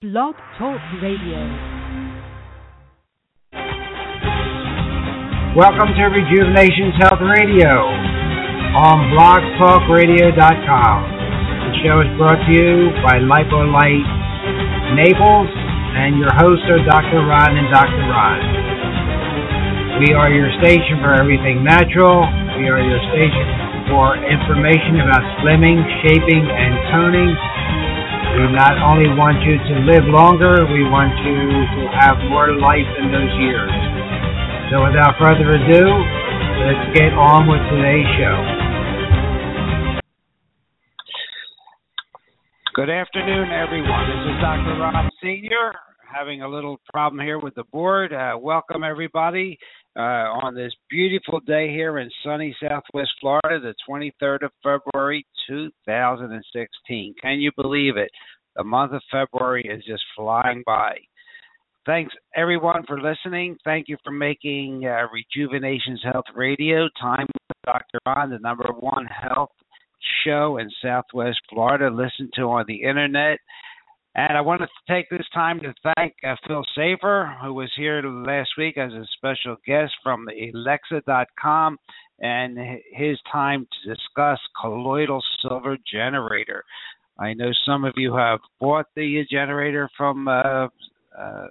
Blog Talk Radio. Welcome to Rejuvenations Health Radio on blogtalkradio.com. The show is brought to you by Lipolite Naples and your hosts are Dr. Ron and Dr. Ron. We are your station for everything natural. We are your station for information about slimming, shaping, and toning we not only want you to live longer, we want you to have more life in those years. So without further ado, let's get on with today's show. Good afternoon, everyone. This is Dr. Ron Sr. Having a little problem here with the board. Uh, welcome, everybody, uh, on this beautiful day here in sunny Southwest Florida, the 23rd of February, 2016. Can you believe it? The month of February is just flying by. Thanks everyone for listening. Thank you for making uh, Rejuvenations Health Radio time with Dr. Ron, the number one health show in Southwest Florida, listened to on the internet. And I want to take this time to thank uh, Phil Safer, who was here last week as a special guest from Alexa.com and his time to discuss colloidal silver generator. I know some of you have bought the generator from uh, uh,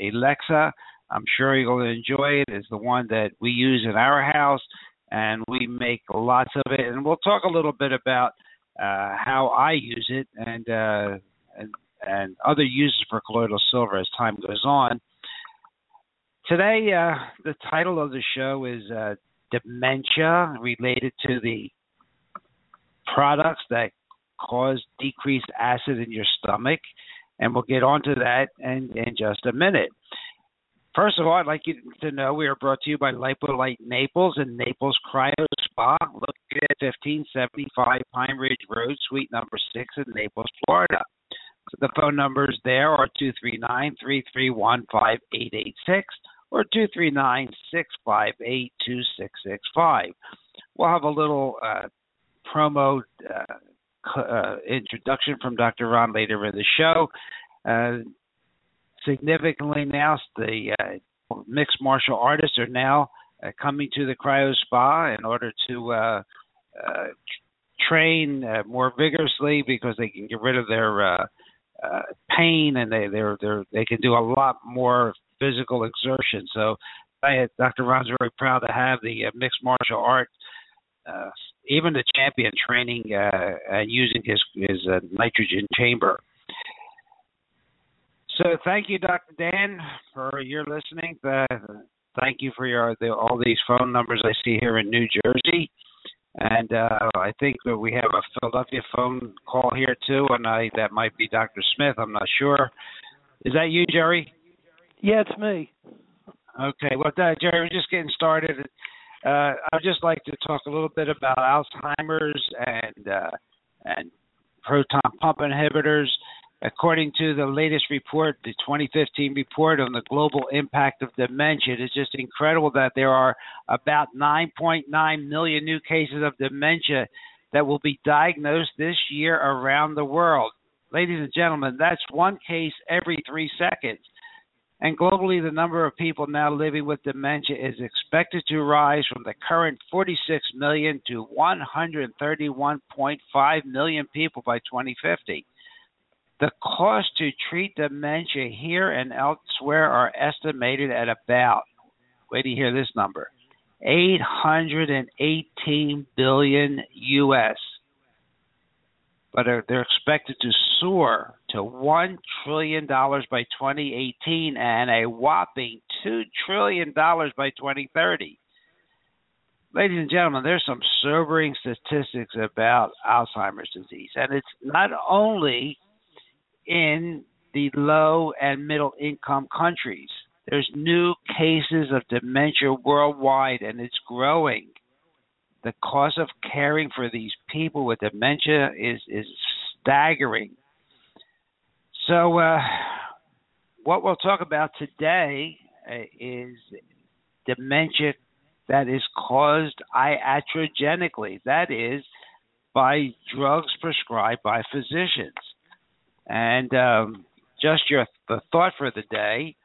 Alexa. I'm sure you're going to enjoy it. It's the one that we use in our house, and we make lots of it. And we'll talk a little bit about uh, how I use it and, uh, and and other uses for colloidal silver as time goes on. Today, uh, the title of the show is uh, dementia related to the products that cause decreased acid in your stomach, and we'll get onto that in, in just a minute. First of all, I'd like you to know we are brought to you by Lipolite Naples and Naples Cryo Spa, located at 1575 Pine Ridge Road, Suite number 6 in Naples, Florida. So the phone numbers there are 239 331 5886 or 239 658 2665. We'll have a little uh, promo uh, uh, introduction from Dr. Ron later in the show. Uh, significantly now, the uh, mixed martial artists are now uh, coming to the cryo spa in order to uh, uh, train more vigorously because they can get rid of their pain and they they're, they're they can do a lot more physical exertion. So, I, Dr. Ron's very proud to have the mixed martial art uh, even the champion training uh, and using his his uh, nitrogen chamber. So thank you, Dr. Dan, for your listening. Uh, thank you for your the, all these phone numbers I see here in New Jersey, and uh, I think that we have a Philadelphia phone call here too, and I that might be Dr. Smith. I'm not sure. Is that you, Jerry? Yeah, it's me. Okay, well, uh, Jerry, we're just getting started. Uh, I'd just like to talk a little bit about Alzheimer's and uh, and proton pump inhibitors. According to the latest report, the 2015 report on the global impact of dementia, it's just incredible that there are about 9.9 million new cases of dementia that will be diagnosed this year around the world. Ladies and gentlemen, that's one case every three seconds. And globally, the number of people now living with dementia is expected to rise from the current 46 million to 131.5 million people by 2050. The cost to treat dementia here and elsewhere are estimated at about, wait to hear this number, 818 billion US but they're expected to soar to $1 trillion by 2018 and a whopping $2 trillion by 2030. Ladies and gentlemen, there's some sobering statistics about Alzheimer's disease, and it's not only in the low and middle income countries. There's new cases of dementia worldwide, and it's growing the cost of caring for these people with dementia is is staggering. So, uh, what we'll talk about today uh, is dementia that is caused iatrogenically. That is, by drugs prescribed by physicians. And um, just your the thought for the day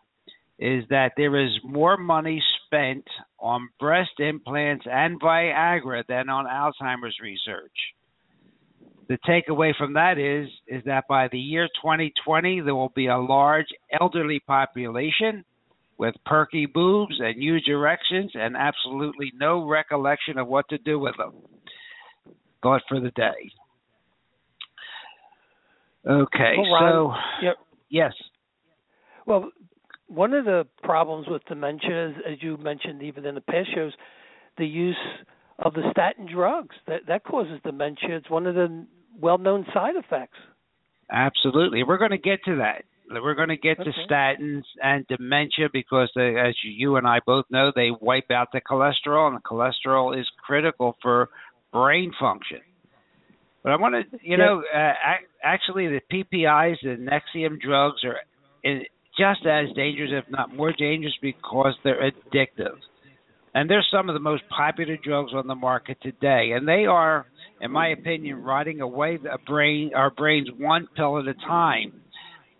is that there is more money spent on breast implants and Viagra than on Alzheimer's research. The takeaway from that is is that by the year 2020 there will be a large elderly population with perky boobs and huge erections and absolutely no recollection of what to do with them. Thought for the day. Okay, well, Ron, so yep. yes. Well, one of the problems with dementia, is, as you mentioned even in the past shows, the use of the statin drugs that that causes dementia. It's one of the well-known side effects. Absolutely, we're going to get to that. We're going to get okay. to statins and dementia because, they, as you and I both know, they wipe out the cholesterol, and the cholesterol is critical for brain function. But I want to, you know, uh, actually the PPIs, the Nexium drugs, are just as dangerous, if not more dangerous, because they're addictive. And they're some of the most popular drugs on the market today, and they are, in my opinion, rotting away the brain, our brains one pill at a time.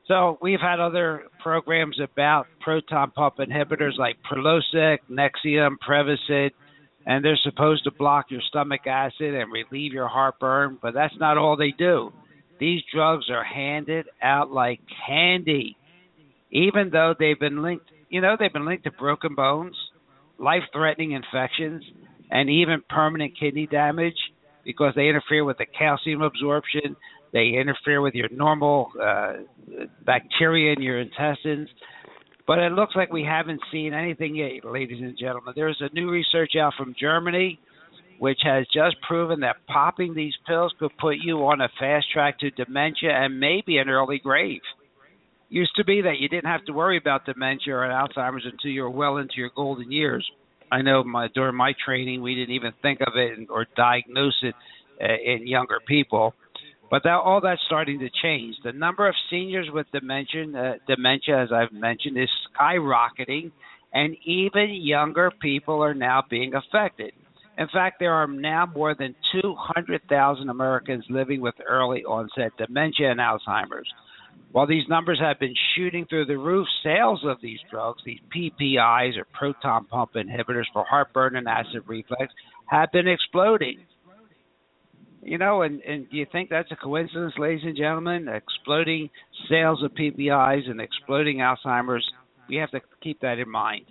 So we've had other programs about proton pump inhibitors like Prilosec, Nexium, Prevacid, and they're supposed to block your stomach acid and relieve your heartburn, but that's not all they do. These drugs are handed out like candy, even though they've been linked, you know, they've been linked to broken bones, life-threatening infections, and even permanent kidney damage because they interfere with the calcium absorption. They interfere with your normal uh, bacteria in your intestines. But it looks like we haven't seen anything yet, ladies and gentlemen. There's a new research out from Germany which has just proven that popping these pills could put you on a fast track to dementia and maybe an early grave. Used to be that you didn't have to worry about dementia or Alzheimer's until you were well into your golden years. I know my during my training we didn't even think of it or diagnose it uh, in younger people. But that, all that's starting to change. The number of seniors with dementia, uh, dementia, as I've mentioned, is skyrocketing, and even younger people are now being affected. In fact, there are now more than 200,000 Americans living with early onset dementia and Alzheimer's. While these numbers have been shooting through the roof, sales of these drugs, these PPIs or proton pump inhibitors for heartburn and acid reflux, have been exploding. You know, and, and do you think that's a coincidence, ladies and gentlemen? Exploding sales of PPIs and exploding Alzheimer's. We have to keep that in mind.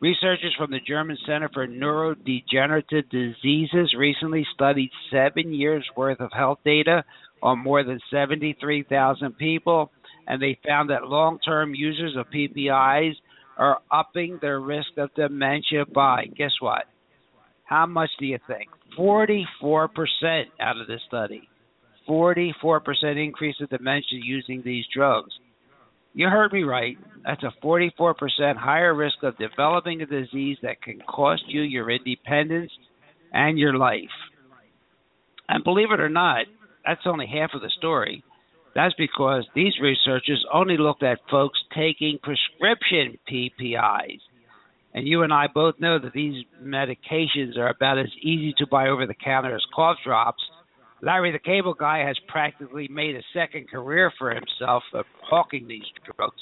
Researchers from the German Center for Neurodegenerative Diseases recently studied seven years' worth of health data on more than 73,000 people, and they found that long term users of PPIs are upping their risk of dementia by, guess what? How much do you think? 44% out of this study. 44% increase of dementia using these drugs. You heard me right. That's a 44% higher risk of developing a disease that can cost you your independence and your life. And believe it or not, that's only half of the story. That's because these researchers only looked at folks taking prescription PPIs. And you and I both know that these medications are about as easy to buy over the counter as cough drops. Larry the Cable Guy has practically made a second career for himself of hawking these drugs.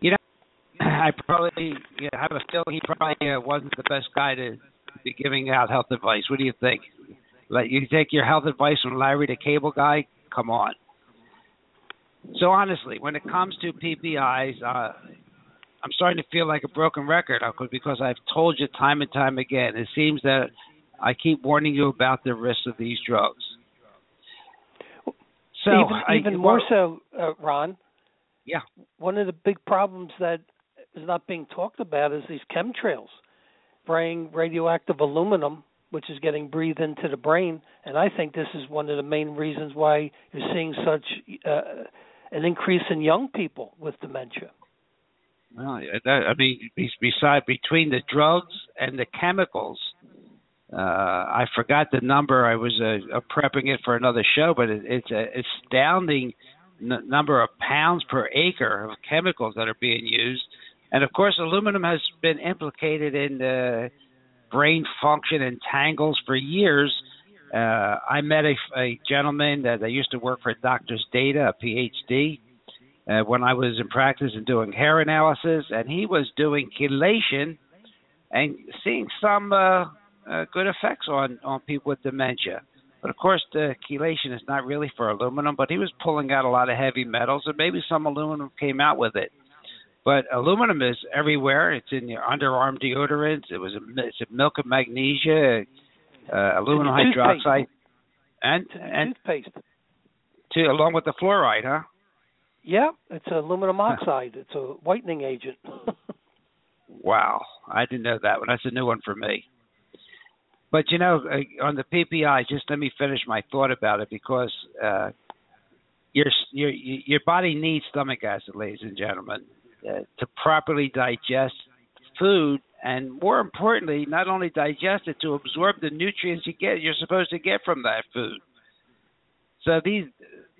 You know, I probably you know, have a feeling he probably uh, wasn't the best guy to be giving out health advice. What do you think? Let you take your health advice from Larry the Cable Guy? Come on. So honestly, when it comes to PPIs, uh, I'm starting to feel like a broken record, Uncle, because I've told you time and time again. It seems that I keep warning you about the risks of these drugs. So even, I, even more well, so, uh, Ron. Yeah. One of the big problems that is not being talked about is these chemtrails, bringing radioactive aluminum, which is getting breathed into the brain, and I think this is one of the main reasons why you're seeing such uh, an increase in young people with dementia. Well, that, I mean, beside between the drugs and the chemicals, uh, I forgot the number. I was uh, prepping it for another show, but it, it's an astounding n- number of pounds per acre of chemicals that are being used. And of course, aluminum has been implicated in uh, brain function and tangles for years. Uh, I met a, a gentleman that I used to work for Doctor's Data, a PhD, uh, when I was in practice and doing hair analysis, and he was doing chelation and seeing some uh, uh, good effects on on people with dementia. But of course, the chelation is not really for aluminum. But he was pulling out a lot of heavy metals, and maybe some aluminum came out with it. But aluminum is everywhere. It's in your underarm deodorants. It was a, it's a milk of magnesia, uh, aluminum hydroxide, and and toothpaste. To along with the fluoride, huh? Yeah, it's aluminum oxide. It's a whitening agent. wow, I didn't know that one. That's a new one for me. But you know, uh, on the PPI, just let me finish my thought about it because uh, your your your body needs stomach acid, ladies and gentlemen, uh, to properly digest food, and more importantly, not only digest it to absorb the nutrients you get you're supposed to get from that food. So these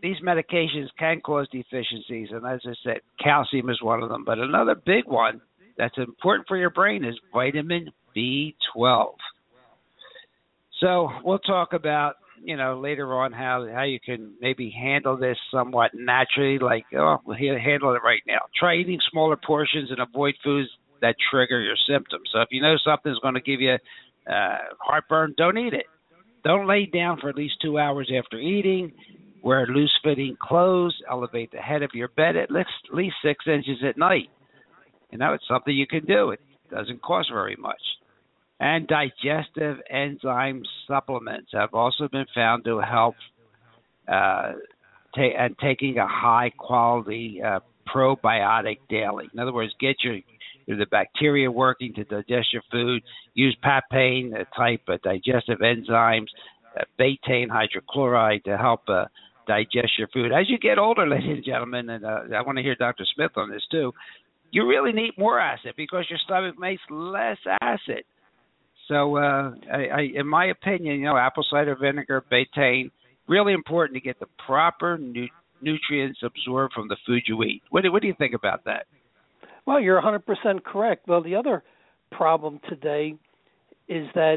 these medications can cause deficiencies, and as I said, calcium is one of them. But another big one that's important for your brain is vitamin B12. So we'll talk about you know later on how how you can maybe handle this somewhat naturally. Like oh, we'll handle it right now. Try eating smaller portions and avoid foods that trigger your symptoms. So if you know something's going to give you uh, heartburn, don't eat it. Don't lay down for at least two hours after eating. Wear loose fitting clothes. Elevate the head of your bed at least six inches at night. You know, it's something you can do. It doesn't cost very much. And digestive enzyme supplements have also been found to help uh, ta- and taking a high quality uh, probiotic daily. In other words, get your the bacteria working to digest your food. Use papain uh, type of digestive enzymes, uh, betaine hydrochloride to help uh, digest your food. As you get older, ladies and gentlemen, and uh, I want to hear Dr. Smith on this too, you really need more acid because your stomach makes less acid. So, uh, I, I, in my opinion, you know, apple cider vinegar, betaine, really important to get the proper nu- nutrients absorbed from the food you eat. What do, what do you think about that? Well, you're 100% correct. Well, the other problem today is that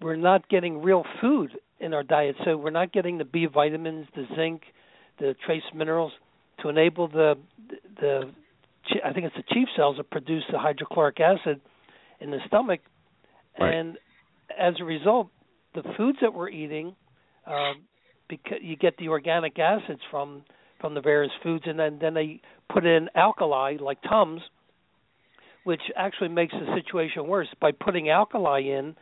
we're not getting real food in our diet. So we're not getting the B vitamins, the zinc, the trace minerals to enable the the I think it's the chief cells that produce the hydrochloric acid in the stomach, right. and as a result, the foods that we're eating, um, because you get the organic acids from from the various foods, and then then they put in alkali like Tums, which actually makes the situation worse by putting alkali in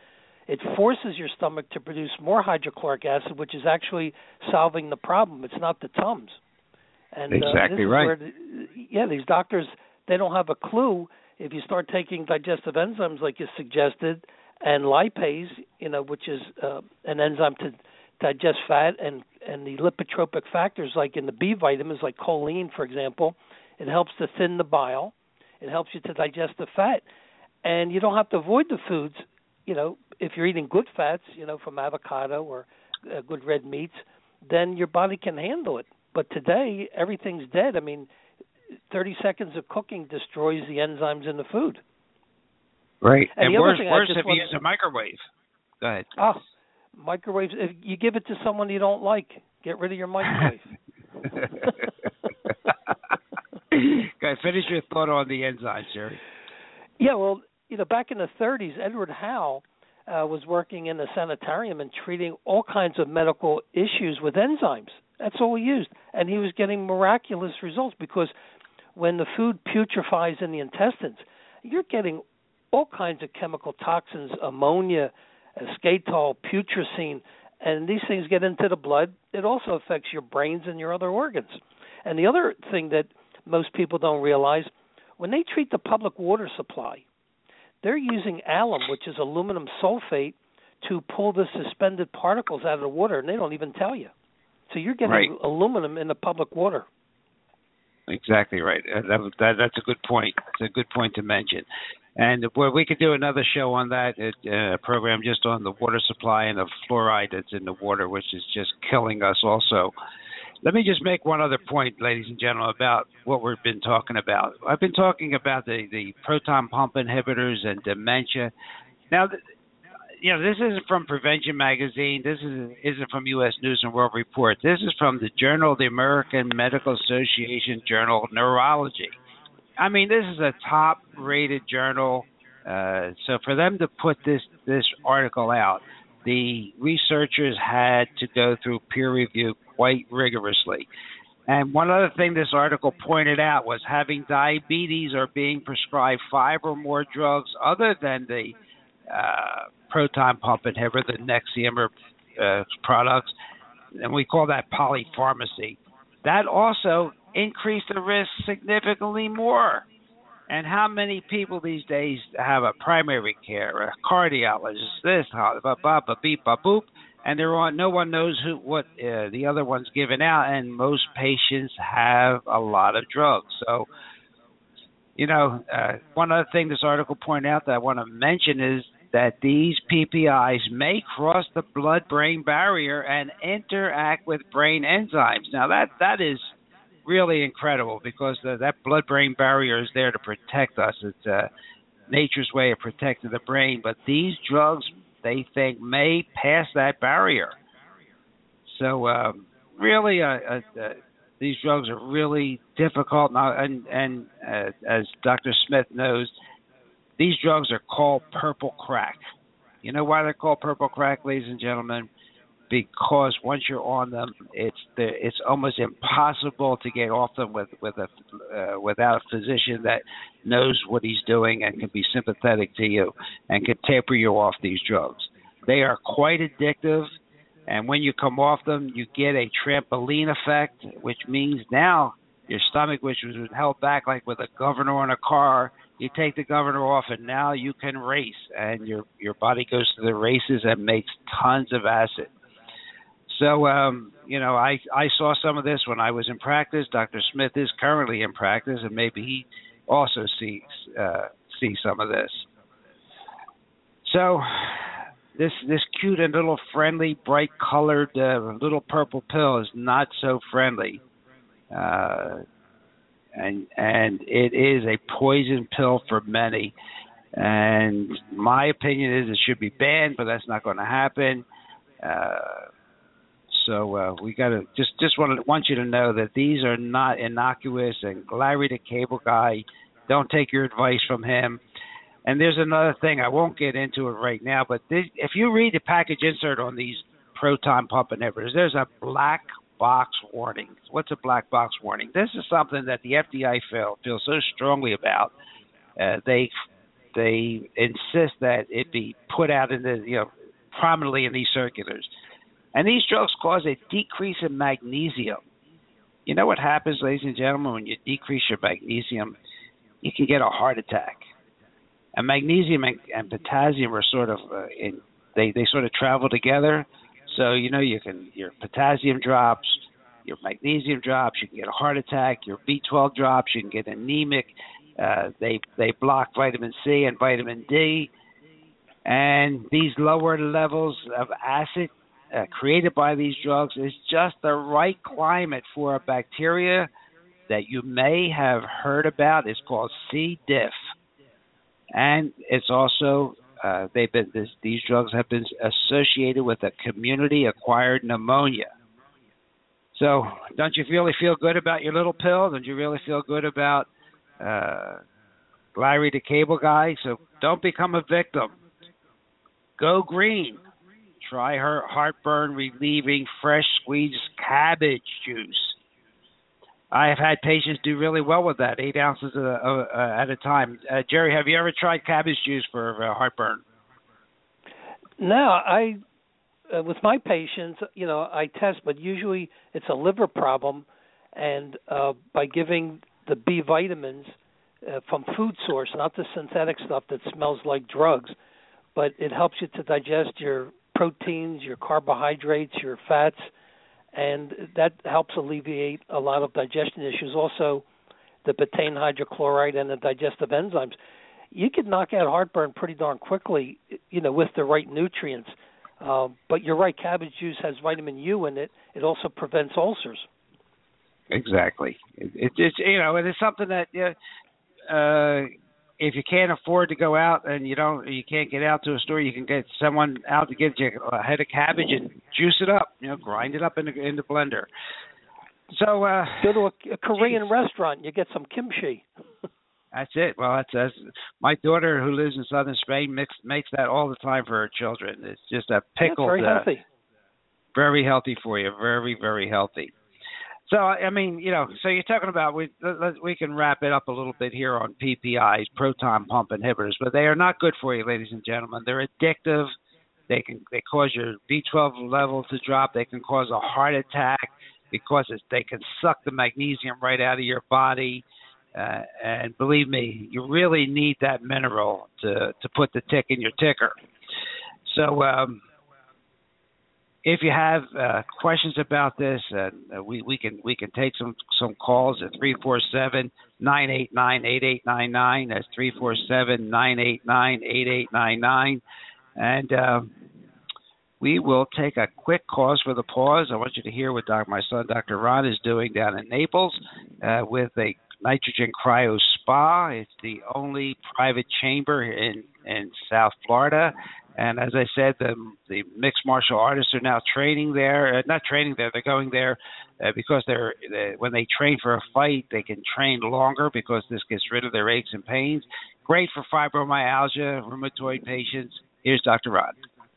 it forces your stomach to produce more hydrochloric acid, which is actually solving the problem. It's not the Tums. And exactly uh, right. The, yeah, these doctors they don't have a clue. If you start taking digestive enzymes like you suggested, and lipase, you know, which is uh, an enzyme to digest fat, and and the lipotropic factors like in the B vitamins, like choline, for example, it helps to thin the bile. It helps you to digest the fat, and you don't have to avoid the foods you know, if you're eating good fats, you know, from avocado or uh, good red meats, then your body can handle it. But today, everything's dead. I mean, 30 seconds of cooking destroys the enzymes in the food. Right. And, and worse, worse if you use a microwave. Go ahead. Oh, microwaves. If you give it to someone you don't like, get rid of your microwave. Guys, finish your thought on the enzymes, Jerry. Yeah, well, you know, back in the 30s, Edward Howell uh, was working in a sanitarium and treating all kinds of medical issues with enzymes. That's all he used, and he was getting miraculous results because when the food putrefies in the intestines, you're getting all kinds of chemical toxins, ammonia, skatole, putrescine, and these things get into the blood. It also affects your brains and your other organs. And the other thing that most people don't realize when they treat the public water supply, they're using alum, which is aluminum sulfate, to pull the suspended particles out of the water, and they don't even tell you. So you're getting right. aluminum in the public water. Exactly right. Uh, that, that, that's a good point. It's a good point to mention. And well, we could do another show on that uh, program just on the water supply and the fluoride that's in the water, which is just killing us also. Let me just make one other point, ladies and gentlemen, about what we've been talking about. I've been talking about the, the proton pump inhibitors and dementia. Now, you know, this isn't from Prevention Magazine. This is, isn't from U.S. News and World Report. This is from the Journal the American Medical Association Journal of Neurology. I mean, this is a top-rated journal. Uh, so for them to put this this article out, the researchers had to go through peer review quite rigorously. And one other thing this article pointed out was having diabetes or being prescribed five or more drugs other than the uh, proton pump inhibitor, the Nexium or uh, products, and we call that polypharmacy. That also increased the risk significantly more. And how many people these days have a primary care, a cardiologist, this, ba ba ba beep ba boop, and there are no one knows who what uh, the other one's giving out, and most patients have a lot of drugs. So, you know, uh, one other thing this article pointed out that I want to mention is that these PPIs may cross the blood-brain barrier and interact with brain enzymes. Now that that is really incredible because the, that blood-brain barrier is there to protect us. It's uh, nature's way of protecting the brain. But these drugs, they think, may pass that barrier. So um, really, uh, uh, uh, these drugs are really difficult. And and uh, as Dr. Smith knows, these drugs are called purple crack. You know why they're called purple crack, ladies and gentlemen? Because once you're on them, it's the, it's almost impossible to get off them with with a uh, without a physician that knows what he's doing and can be sympathetic to you and can taper you off these drugs. They are quite addictive, and when you come off them, you get a trampoline effect, which means now your stomach, which was held back like with a governor on a car, you take the governor off and now you can race and your your body goes to the races and makes tons of acid so um you know i i saw some of this when i was in practice dr smith is currently in practice and maybe he also sees uh sees some of this so this this cute and little friendly bright colored uh, little purple pill is not so friendly uh and and it is a poison pill for many. And my opinion is it should be banned, but that's not going to happen. Uh, so uh, we got to just just want to want you to know that these are not innocuous. And Larry the Cable Guy, don't take your advice from him. And there's another thing I won't get into it right now, but this, if you read the package insert on these proton pump inhibitors, there's a black box warning. What's a black box warning? This is something that the FDA feel, feels so strongly about. Uh, they they insist that it be put out in the you know prominently in these circulars. And these drugs cause a decrease in magnesium. You know what happens, ladies and gentlemen, when you decrease your magnesium, you can get a heart attack. And magnesium and, and potassium are sort of uh, in they they sort of travel together. So you know you can your potassium drops, your magnesium drops, you can get a heart attack. Your B12 drops, you can get anemic. Uh, they they block vitamin C and vitamin D, and these lower levels of acid uh, created by these drugs is just the right climate for a bacteria that you may have heard about. It's called C. diff, and it's also uh, they've been this, these drugs have been associated with a community-acquired pneumonia. So, don't you really feel good about your little pill? Don't you really feel good about uh, Larry the Cable Guy? So, don't become a victim. Go green. Try her heartburn relieving fresh squeezed cabbage juice. I have had patients do really well with that, eight ounces a, a, at a time. Uh, Jerry, have you ever tried cabbage juice for uh, heartburn? No, I uh, with my patients, you know, I test, but usually it's a liver problem, and uh, by giving the B vitamins uh, from food source, not the synthetic stuff that smells like drugs, but it helps you to digest your proteins, your carbohydrates, your fats and that helps alleviate a lot of digestion issues. Also, the betaine hydrochloride and the digestive enzymes. You can knock out heartburn pretty darn quickly, you know, with the right nutrients. Um, but you're right, cabbage juice has vitamin U in it. It also prevents ulcers. Exactly. It, it, it's you know, it is something that uh, if you can't afford to go out and you don't, you can't get out to a store, you can get someone out to get you a head of cabbage and juice it up. You know, grind it up in the in the blender. So uh go to a, a Korean geez. restaurant, you get some kimchi. That's it. Well, that's, that's my daughter who lives in southern Spain makes makes that all the time for her children. It's just a pickle. That's very uh, healthy. Very healthy for you. Very very healthy. So I mean, you know, so you're talking about we we can wrap it up a little bit here on PPIs, proton pump inhibitors, but they are not good for you, ladies and gentlemen. They're addictive. They can they cause your B12 level to drop. They can cause a heart attack because they can suck the magnesium right out of your body. Uh, and believe me, you really need that mineral to to put the tick in your ticker. So um, if you have uh, questions about this, uh, we, we can we can take some some calls at three four seven nine eight nine eight eight nine nine. That's three four seven nine eight nine eight eight nine nine, and uh, we will take a quick pause for the pause. I want you to hear what Dr. my son Dr. Ron is doing down in Naples uh, with a nitrogen cryo spa. It's the only private chamber in in South Florida. And as I said, the the mixed martial artists are now training there. Uh, not training there; they're going there uh, because they're they, when they train for a fight, they can train longer because this gets rid of their aches and pains. Great for fibromyalgia, rheumatoid patients. Here's Dr. Rod.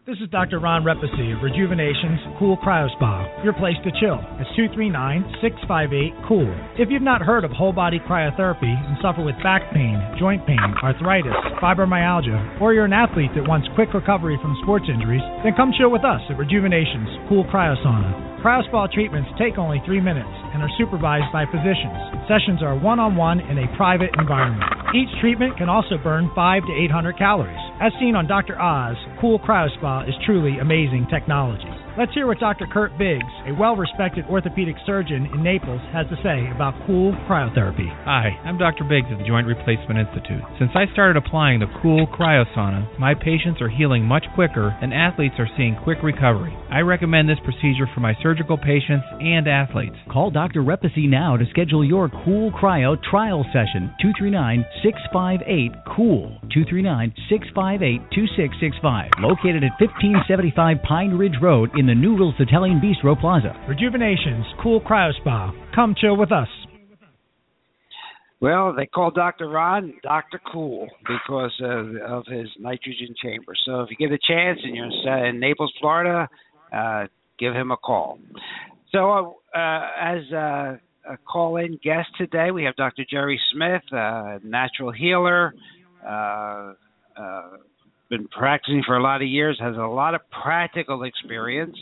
This is Dr. Ron Repasy of Rejuvenation's Cool Cryo Spa, your place to chill. It's 239-658-COOL. If you've not heard of whole body cryotherapy and suffer with back pain, joint pain, arthritis, fibromyalgia, or you're an athlete that wants quick recovery from sports injuries, then come chill with us at Rejuvenation's Cool Cryo Sauna. CryoSpa treatments take only three minutes and are supervised by physicians. Sessions are one-on-one in a private environment. Each treatment can also burn 5 to 800 calories. As seen on Dr. Oz, Cool CryoSpa is truly amazing technology. Let's hear what Dr. Kurt Biggs, a well respected orthopedic surgeon in Naples, has to say about cool cryotherapy. Hi, I'm Dr. Biggs at the Joint Replacement Institute. Since I started applying the cool cryosauna, my patients are healing much quicker and athletes are seeing quick recovery. I recommend this procedure for my surgical patients and athletes. Call Dr. Repasy now to schedule your cool cryo trial session. 239 658 COOL. 239 658 2665. Located at 1575 Pine Ridge Road in the New Rules Italian Bistro Plaza. Rejuvenation's Cool Cryo Spa. Come chill with us. Well, they call Dr. Ron Dr. Cool because of, of his nitrogen chamber. So if you get a chance and you're in Naples, Florida, uh, give him a call. So uh, as a, a call-in guest today, we have Dr. Jerry Smith, a natural healer, uh, uh been practicing for a lot of years, has a lot of practical experience,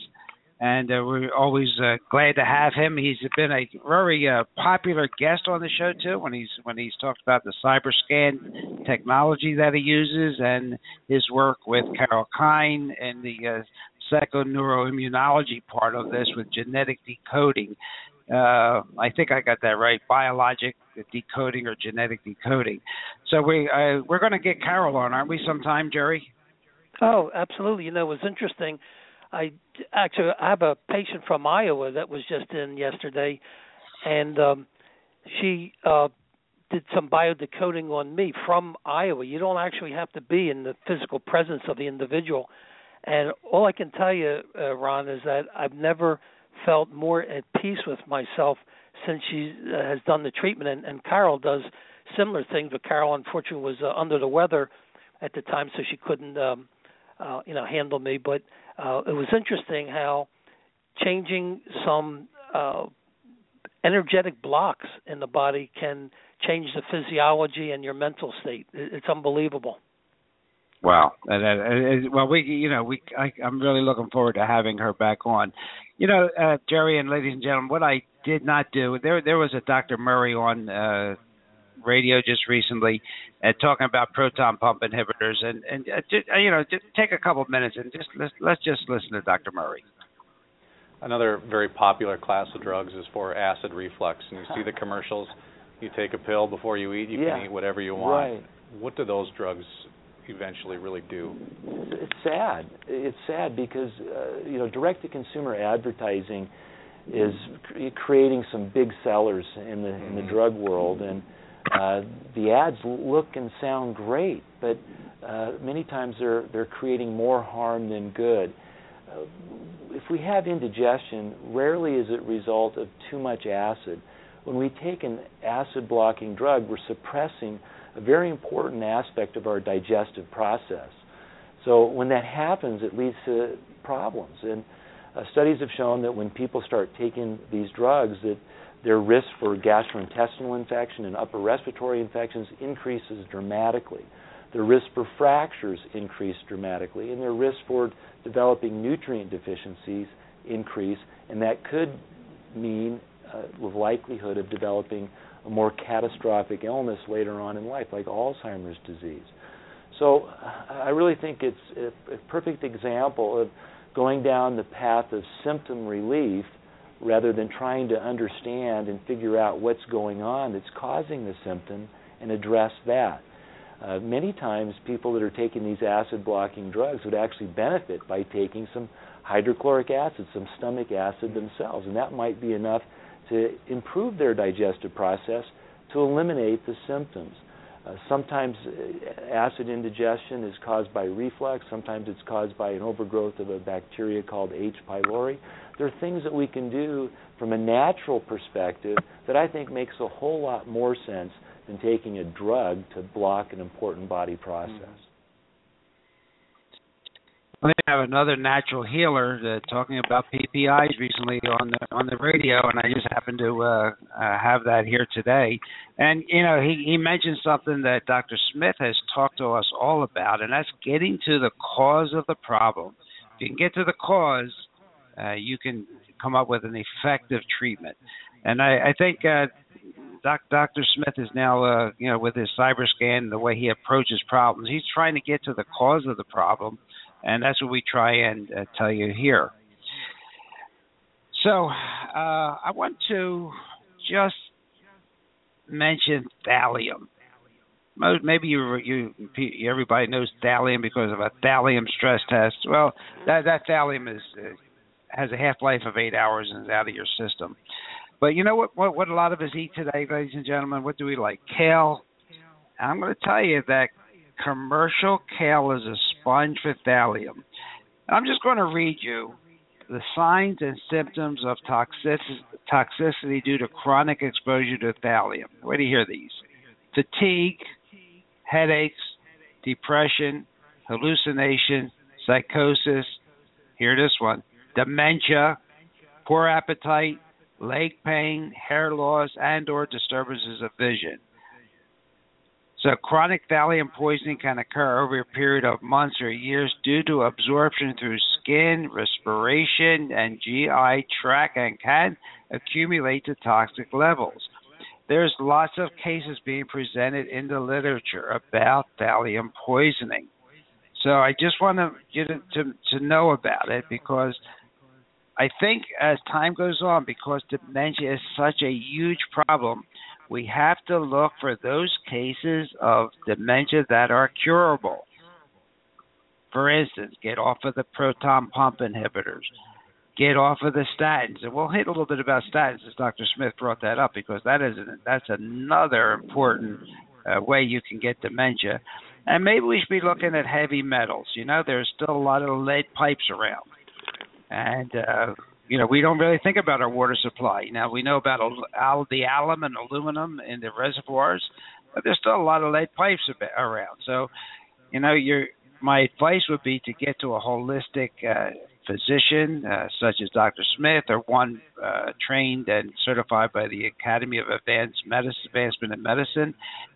and uh, we're always uh, glad to have him. He's been a very uh, popular guest on the show too when he's when he's talked about the cyber scan technology that he uses and his work with Carol Kine and the uh, psychoneuroimmunology part of this with genetic decoding. Uh, I think I got that right. Biologic decoding or genetic decoding. So we uh, we're going to get Carol on, aren't we? Sometime, Jerry. Oh, absolutely. You know, it was interesting. I actually I have a patient from Iowa that was just in yesterday, and um, she uh, did some biodecoding on me from Iowa. You don't actually have to be in the physical presence of the individual, and all I can tell you, uh, Ron, is that I've never felt more at peace with myself since she uh, has done the treatment. And, and Carol does similar things, but Carol unfortunately was uh, under the weather at the time, so she couldn't, um, uh, you know, handle me. But uh, it was interesting how changing some uh, energetic blocks in the body can change the physiology and your mental state. It's unbelievable. Wow. And, and, well, we, you know, we, I, I'm really looking forward to having her back on. You know, uh, Jerry and ladies and gentlemen, what I did not do there, there was a Dr. Murray on uh, radio just recently, uh, talking about proton pump inhibitors, and and uh, just, uh, you know, just take a couple of minutes and just let's, let's just listen to Dr. Murray. Another very popular class of drugs is for acid reflux, and you see the commercials. You take a pill before you eat. You yeah. can eat whatever you want. Right. What do those drugs eventually really do. It's sad. It's sad because uh, you know direct to consumer advertising is creating some big sellers in the in the mm-hmm. drug world and Uh, the ads look and sound great, but uh, many times they're they're creating more harm than good. Uh, if we have indigestion, rarely is it result of too much acid. When we take an acid blocking drug, we're suppressing a very important aspect of our digestive process. So when that happens, it leads to problems. And uh, studies have shown that when people start taking these drugs, that their risk for gastrointestinal infection and upper respiratory infections increases dramatically. Their risk for fractures increase dramatically, and their risk for developing nutrient deficiencies increase, and that could mean uh, the likelihood of developing a more catastrophic illness later on in life, like Alzheimer's disease. So I really think it's a, perfect example of going down the path of symptom relief rather than trying to understand and figure out what's going on that's causing the symptom and address that. Uh, many times, people that are taking these acid blocking drugs would actually benefit by taking some hydrochloric acid, some stomach acid themselves, and that might be enough to improve their digestive process to eliminate the symptoms. Uh, sometimes uh, acid indigestion is caused by reflux, sometimes it's caused by an overgrowth of a bacteria called H. pylori. There are things that we can do from a natural perspective that I think makes a whole lot more sense than taking a drug to block an important body process. Mm-hmm. We have another natural healer uh, talking about PPIs recently on the on the radio, and I just happened to uh, uh, have that here today. And you know, he he mentioned something that Dr. Smith has talked to us all about, and that's getting to the cause of the problem. If you can get to the cause, uh, you can come up with an effective treatment. And I, I think uh, Doc, Dr. Smith is now, uh, you know, with his cyber scan, the way he approaches problems, he's trying to get to the cause of the problem and that's what we try and uh, tell you here. So uh, I want to just mention thallium. Maybe you, you, everybody knows thallium because of a thallium stress test. Well, that that thallium is uh, has a half life of eight hours and is out of your system. But you know what, what? What a lot of us eat today, ladies and gentlemen. What do we like? Kale. I'm going to tell you that commercial kale is a sponge for thallium. I'm just going to read you the signs and symptoms of toxicity due to chronic exposure to thallium. Where do you hear these? Fatigue, headaches, depression, hallucination, psychosis. Hear this one: dementia, poor appetite, leg pain, hair loss, and/or disturbances of vision. So chronic thallium poisoning can occur over a period of months or years due to absorption through skin, respiration, and GI tract and can accumulate to toxic levels. There's lots of cases being presented in the literature about thallium poisoning. So I just want to get to, to, to know about it because I think as time goes on, because dementia is such a huge problem, we have to look for those cases of dementia that are curable. For instance, get off of the proton pump inhibitors, get off of the statins, and we'll hit a little bit about statins as Dr. Smith brought that up because that is an, that's another important uh, way you can get dementia. And maybe we should be looking at heavy metals. You know, there's still a lot of lead pipes around, and uh, you know, we don't really think about our water supply. Now we know about al- the alum and aluminum in the reservoirs, but there's still a lot of lead pipes around. So, you know, your my advice would be to get to a holistic uh, physician, uh, such as Dr. Smith, or one uh, trained and certified by the Academy of Advanced Medicine, Advancement in Medicine,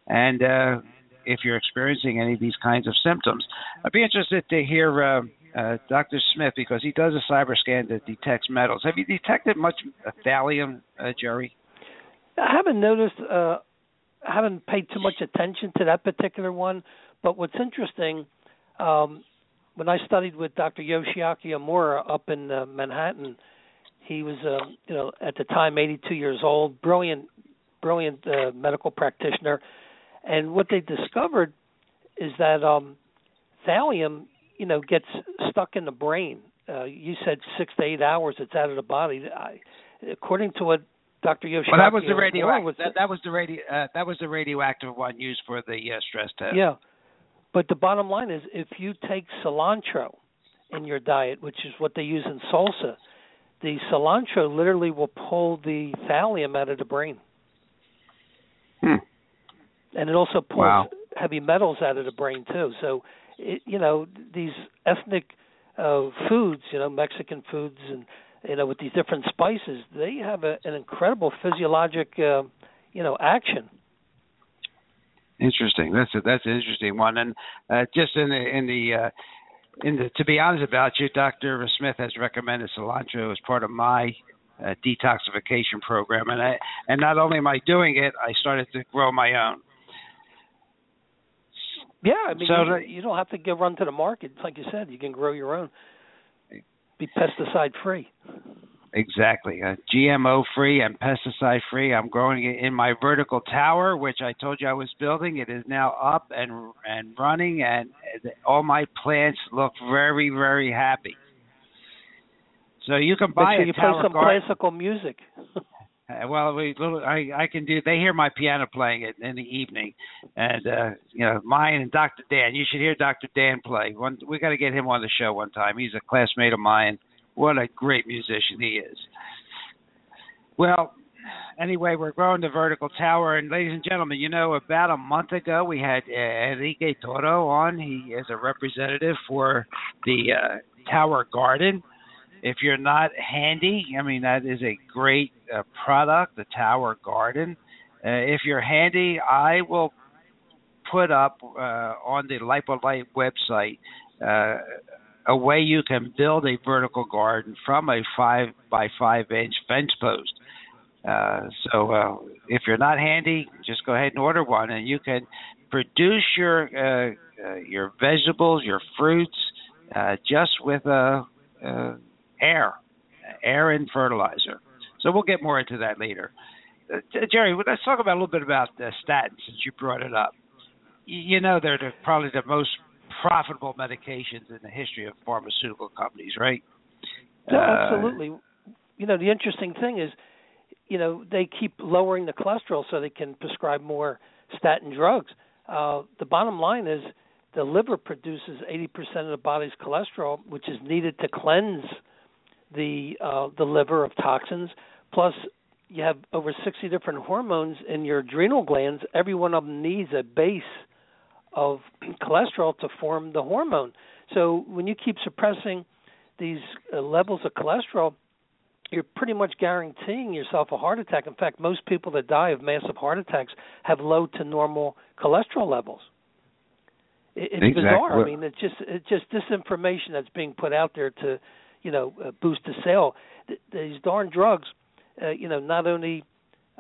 and uh, if you're experiencing any of these kinds of symptoms, I'd be interested to hear uh, Dr. Smith because he does a cyber scan that detects metals. Have you detected much thallium, uh, Jerry? I haven't noticed. Uh, I haven't paid too much attention to that particular one. But what's interesting, um, when I studied with Dr. Yoshiaki Omura up in uh, Manhattan, he was, uh, you know, at the time 82 years old, brilliant, brilliant uh, medical practitioner. And what they discovered is that um, thallium you know gets stuck in the brain. Uh, you said six to eight hours it's out of the body. I, according to what Dr. Yoshiaki. Well, that was the Moore radioactive. was- That, that was the radio. Uh, that was the radioactive one used for the uh, stress test. Yeah. But the bottom line is if you take cilantro in your diet, which is what they use in salsa, the cilantro literally will pull the thallium out of the brain. Hmm. And it also pulls Wow. heavy metals out of the brain too. So, it, you know, these ethnic uh foods, you know, Mexican foods and you know with these different spices, they have a, an incredible physiologic uh, you know, action. Interesting. That's a, that's an interesting one. And uh, just in the in the uh, in the to be honest about you, Doctor Smith has recommended cilantro as part of my uh, detoxification program, and I and not only am I doing it, I started to grow my own. Yeah, I mean, So you, you don't have to go run to the market. Like you said, you can grow your own. Be pesticide free. Exactly. Uh, GMO free and pesticide free. I'm growing it in my vertical tower, which I told you I was building. It is now up and and running, and all my plants look very very happy. So you can Make buy sure a you play some garden. classical music. Uh, well, we little I I can do. They hear my piano playing it in the evening, and uh you know mine and Dr. Dan. You should hear Dr. Dan play. One we got to get him on the show one time. He's a classmate of mine. What a great musician he is. Well, anyway, we're growing the vertical tower, and ladies and gentlemen, you know, about a month ago we had uh, Enrique Toro on. He is a representative for the uh, Tower Garden. If you're not handy, I mean that is a great uh, product, the Tower Garden. Uh, if you're handy, I will put up uh, on the Lipolite website uh, a way you can build a vertical garden from a five by five inch fence post. Uh, so uh, if you're not handy, just go ahead and order one, and you can produce your uh, uh, your vegetables, your fruits, uh, just with a uh, air, air and fertilizer. So we'll get more into that later. Uh, Jerry, let's talk about a little bit about uh, statins since you brought it up. You, you know they're the, probably the most profitable medications in the history of pharmaceutical companies, right? No, Uh, absolutely. You know, the interesting thing is, you know, they keep lowering the cholesterol so they can prescribe more statin drugs. Uh, the bottom line is the liver produces 80% of the body's cholesterol, which is needed to cleanse the uh, the liver of toxins. Plus, you have over 60 different hormones in your adrenal glands. Every one of them needs a base of cholesterol to form the hormone. So when you keep suppressing these uh, levels of cholesterol, you're pretty much guaranteeing yourself a heart attack. In fact, most people that die of massive heart attacks have low to normal cholesterol levels. It, it's Exactly. bizarre. I mean, it's just it's just disinformation that's being put out there to, you know, uh, boost the sale. Th- these darn drugs, uh, you know, not only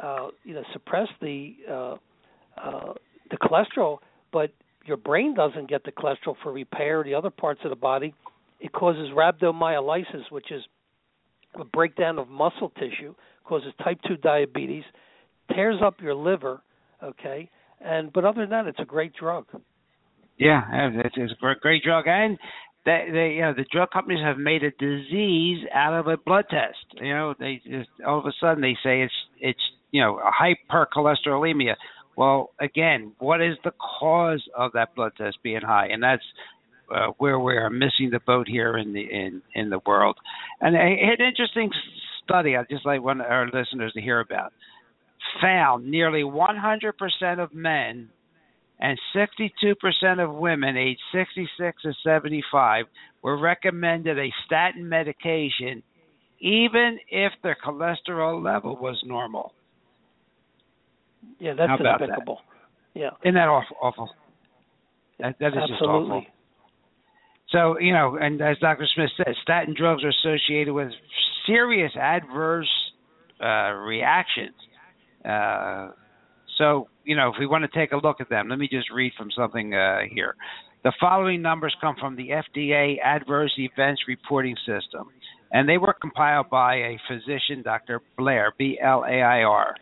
uh, you know suppress the uh, uh, the cholesterol, but your brain doesn't get the cholesterol for repair. The other parts of the body, it causes rhabdomyolysis, which is a breakdown of muscle tissue, causes type two diabetes, tears up your liver. Okay, and but other than that, it's a great drug. Yeah, it's, it's a great, great drug, and they, they, you know, the drug companies have made a disease out of a blood test. You know, they just all of a sudden they say it's it's you know hypercholesterolemia. Well, again, what is the cause of that blood test being high? And that's uh, where we are missing the boat here in the in in the world. And a, an interesting study I'd just like one of our listeners to hear about found nearly 100% of men and 62% of women aged 66 to 75 were recommended a statin medication even if their cholesterol level was normal. Yeah, that's about that? despicable. Yeah, Isn't that awful? awful? That, that is just absolutely. awful. So, you know, and as Dr. Smith said, statin drugs are associated with serious adverse uh, reactions. Uh, so, you know, if we want to take a look at them, let me just read from something uh, here. The following numbers come from the FDA Adverse Events Reporting System, and they were compiled by a physician, Dr. Blair, B L A I R.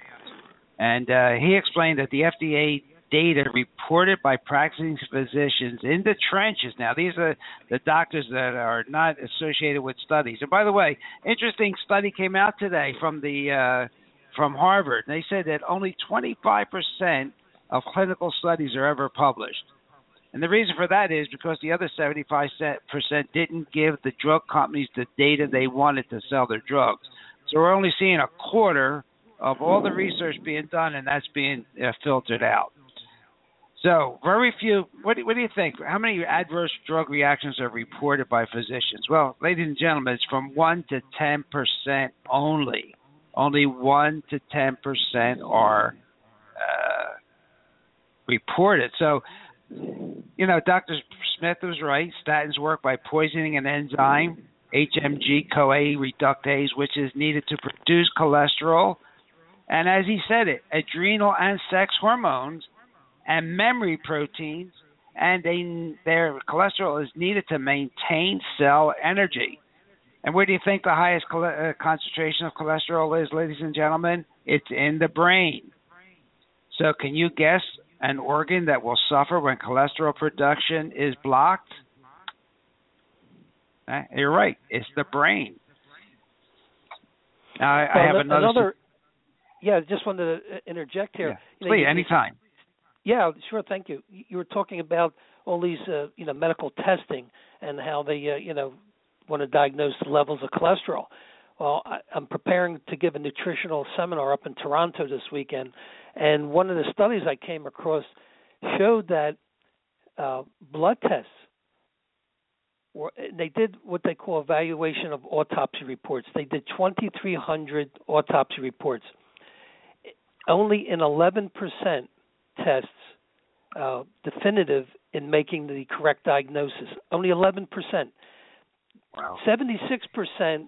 And uh, he explained that the FDA data reported by practicing physicians in the trenches. Now, these are the doctors that are not associated with studies. And by the way, interesting study came out today from the uh, from Harvard. They said that only 25% of clinical studies are ever published. And the reason for that is because the other 75% didn't give the drug companies the data they wanted to sell their drugs. So we're only seeing a quarter of all the research being done, and that's being uh, filtered out. So very few. What do, what do you think? How many adverse drug reactions are reported by physicians? Well, ladies and gentlemen, it's from one to ten percent only. Only one to ten percent are uh, reported. So, you know, Dr. Smith was right. Statins work by poisoning an enzyme, HMG CoA reductase, which is needed to produce cholesterol. And as he said it, adrenal and sex hormones and memory proteins, and they, their cholesterol is needed to maintain cell energy. And where do you think the highest uh, concentration of cholesterol is, ladies and gentlemen? It's in the brain. So, can you guess an organ that will suffer when cholesterol production is blocked? Uh, you're right. It's the brain. Now, I, well, I have another. another yeah, just wanted to uh, interject here. Yeah. Please, you know, anytime. Yeah, sure. Thank you. You were talking about all these, uh, you know, medical testing and how they, uh, you know, want to diagnose the levels of cholesterol. Well, I, I'm preparing to give a nutritional seminar up in Toronto this weekend, and one of the studies I came across showed that uh, blood tests were they did what they call evaluation of autopsy reports. They did 2,300 autopsy reports. Only in 11 percent tests uh, definitive in making the correct diagnosis. Only 11%. Wow. 76%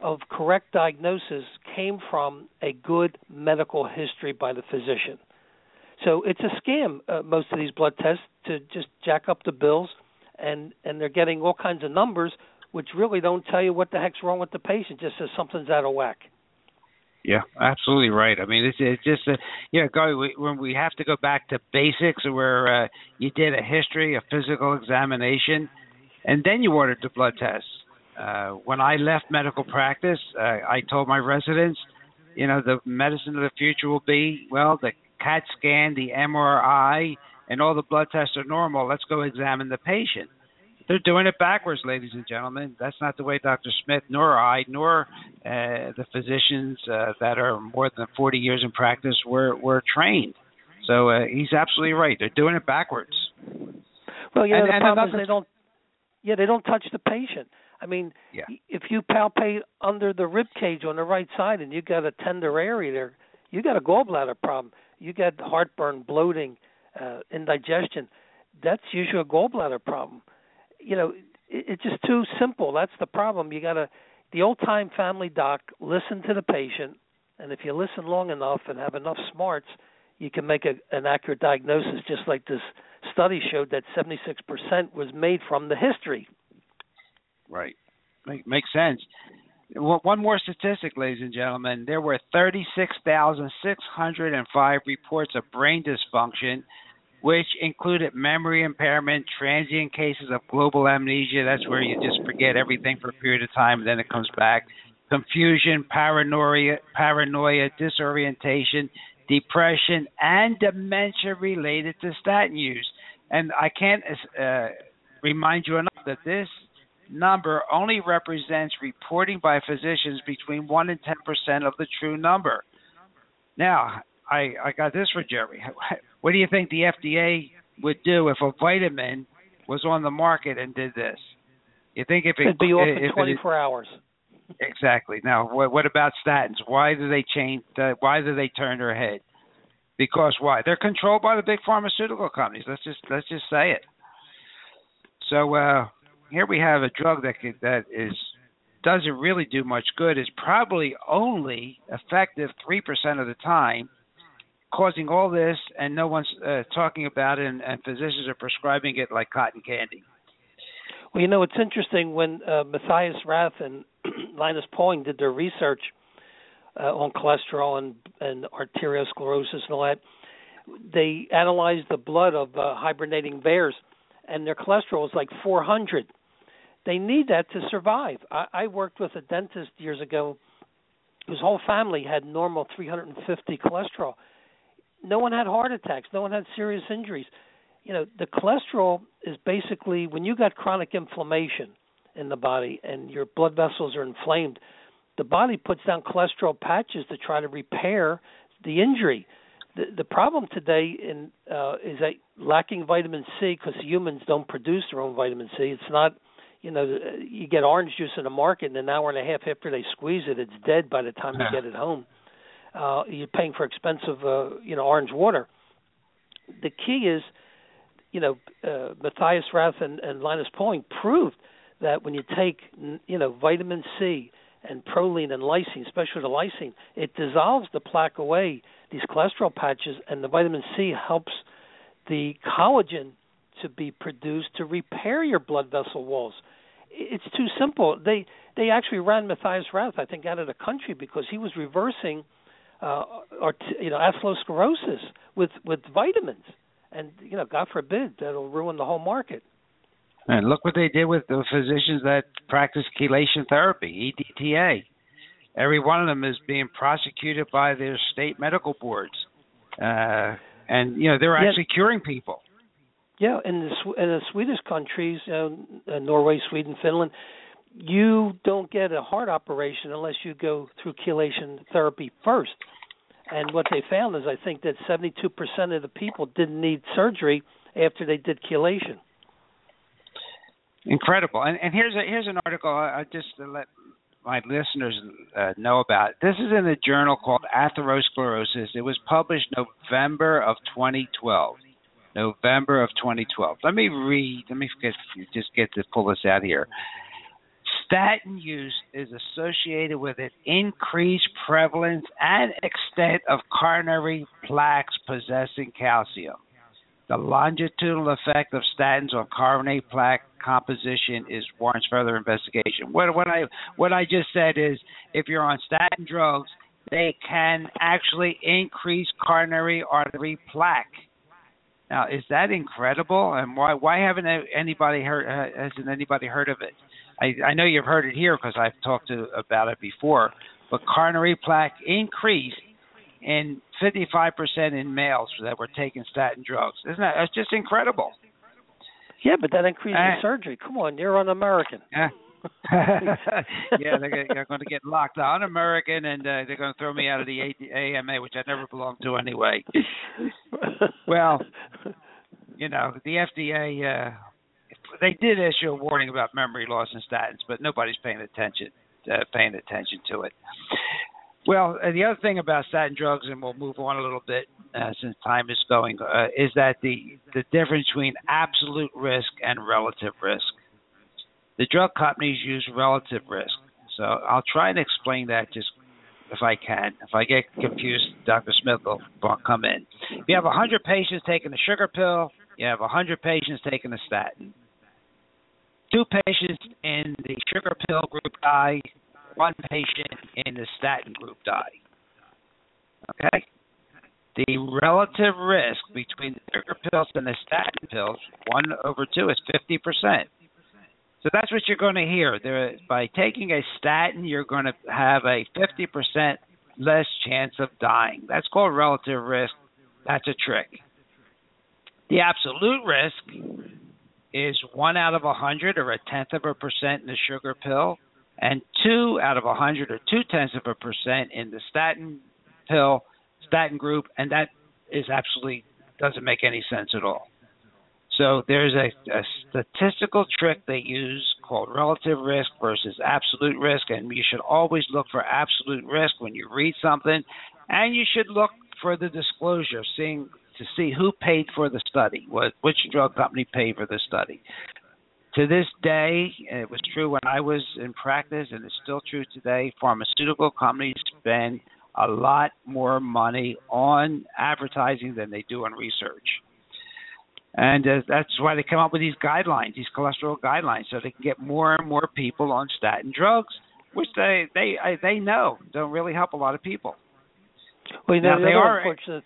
of correct diagnosis came from a good medical history by the physician. So it's a scam, uh, most of these blood tests, to just jack up the bills, and, and they're getting all kinds of numbers which really don't tell you what the heck's wrong with the patient, just says something's out of whack. Yeah, absolutely right. I mean, it's, it's just a, know, we, when we have to go back to basics, where uh, you did a history, a physical examination, and then you ordered the blood test. Uh, when I left medical practice, uh, I told my residents, you know, the medicine of the future will be well, the CAT scan, the MRI, and all the blood tests are normal. Let's go examine the patient. They're doing it backwards, ladies and gentlemen. That's not the way Dr. Smith, nor I, nor uh, the physicians uh, that are more than 40 years in practice were were trained. So uh, he's absolutely right. They're doing it backwards. Well, yeah, and, the problem is they don't. Yeah, they don't touch the patient. I mean, yeah. if you palpate under the rib cage on the right side and you got a tender area there, you got a gallbladder problem. You got heartburn, bloating, uh, indigestion. That's usually a gallbladder problem you know, it, it's just too simple. That's the problem. You got to the old time family doc listen to the patient, and if you listen long enough and have enough smarts, you can make a, an accurate diagnosis. Just like this study showed that 76% was made from the history. Right, Make, makes sense. One more statistic, ladies and gentlemen. There were 36,605 reports of brain dysfunction which included memory impairment, transient cases of global amnesia. That's where you just forget everything for a period of time and then it comes back. Confusion, paranoia, paranoia, disorientation, depression, and dementia related to statin use. And I can't uh, remind you enough that this number only represents reporting by physicians between 1 and 10% of the true number. Now, I, I got this for Jerry. What do you think the FDA would do if a vitamin was on the market and did this? You think if it would be off in 24 it, hours? Exactly. Now, what, what about statins? Why do they change? Uh, why do they turn their head? Because why? They're controlled by the big pharmaceutical companies. Let's just let's just say it. So uh, here we have a drug that could, that is doesn't really do much good. Is probably only effective three percent of the time causing all this, and no one's uh, talking about it, and, and physicians are prescribing it like cotton candy. Well, you know, it's interesting when uh, Matthias Rath and Linus Pauling did their research uh, on cholesterol and, and arteriosclerosis and all that. They analyzed the blood of uh, hibernating bears, and their cholesterol is like 400. They need that to survive. I, I worked with a dentist years ago whose whole family had normal 350 cholesterol. No one had heart attacks. No one had serious injuries. You know, the cholesterol is basically when you got chronic inflammation in the body and your blood vessels are inflamed, the body puts down cholesterol patches to try to repair the injury. The, the problem today in, uh, is that lacking vitamin C because humans don't produce their own vitamin C. It's not you know, you get orange juice in the market, and an hour and a half after they squeeze it, it's dead by the time you get it home. Uh, you're paying for expensive, uh, you know, orange water. The key is, you know, uh, Matthias Rath and, and Linus Pauling proved that when you take, you know, vitamin C and proline and lysine, especially the lysine, it dissolves the plaque away, these cholesterol patches, and the vitamin C helps the collagen to be produced to repair your blood vessel walls it's too simple. They they actually ran Matthias Rath, I think, out of the country because he was reversing, uh, or you know, atherosclerosis with with vitamins, and you know, God forbid that'll ruin the whole market. And look what they did with the physicians that practice chelation therapy, EDTA. Every one of them is being prosecuted by their state medical boards, uh, and you know they're actually yeah. curing people. Yeah, in the in the Swedish countries, uh, Norway, Sweden, Finland, you don't get a heart operation unless you go through chelation therapy first. And what they found is, I think that 72% of the people didn't need surgery after they did chelation. Incredible. And, and here's a, here's an article I just to let my listeners uh, know about. This is in a journal called Atherosclerosis. It was published November of 2012. November of 2012. Let me read. Let me get, just get to pull this out here. Statin use is associated with an increased prevalence and extent of coronary plaques possessing calcium. The longitudinal effect of statins on coronary plaque composition is warrants further investigation. What, what I what I just said is, if you're on statin drugs, they can actually increase coronary artery plaque now, is that incredible? And why why haven't anybody heard uh, hasn't anybody heard of it? I, I know you've heard it here because I've talked to about it before. But coronary plaque increased in 55% in males that were taking statin drugs. Isn't that that's just incredible? Yeah, but that increases uh, surgery. Come on, you're un American. Yeah. yeah, they're, they're going to get locked on American, and uh, they're going to throw me out of the AMA, which I never belonged to anyway. well, you know, the FDA, uh, they did issue a warning about memory loss in statins, but nobody's paying attention, uh, paying attention to it. Well, uh, the other thing about statin drugs, and we'll move on a little bit uh, since time is going, uh, is that the the difference between absolute risk and relative risk. The drug companies use relative risk. So I'll try and explain that just if I can. If I get confused, Dr. Smith will come in. If you have 100 patients taking a sugar pill, you have 100 patients taking a statin. Two patients in the sugar pill group die, one patient in the statin group die. Okay? The relative risk between the sugar pills and the statin pills, 1 over 2, is 50%. So that's what you're going to hear. There, by taking a statin, you're going to have a 50% less chance of dying. That's called relative risk. That's a trick. The absolute risk is one out of a hundred, or a tenth of a percent in the sugar pill, and two out of a hundred, or two tenths of a percent in the statin pill, statin group, and that is absolutely doesn't make any sense at all. So there's a, a, statistical trick they use called relative risk versus absolute risk, and you should always look for absolute risk when you read something, and you should look for the disclosure, seeing to see who paid for the study, what which drug company paid for the study. To this day, it was true when I was in practice, and it's still true today. Pharmaceutical companies spend a lot more money on advertising than they do on research and uh, that's why they come up with these guidelines, these cholesterol guidelines, so they can get more and more people on statin drugs, which they they they know don't really help a lot of people. Well, you know, now, the they are, unfortunate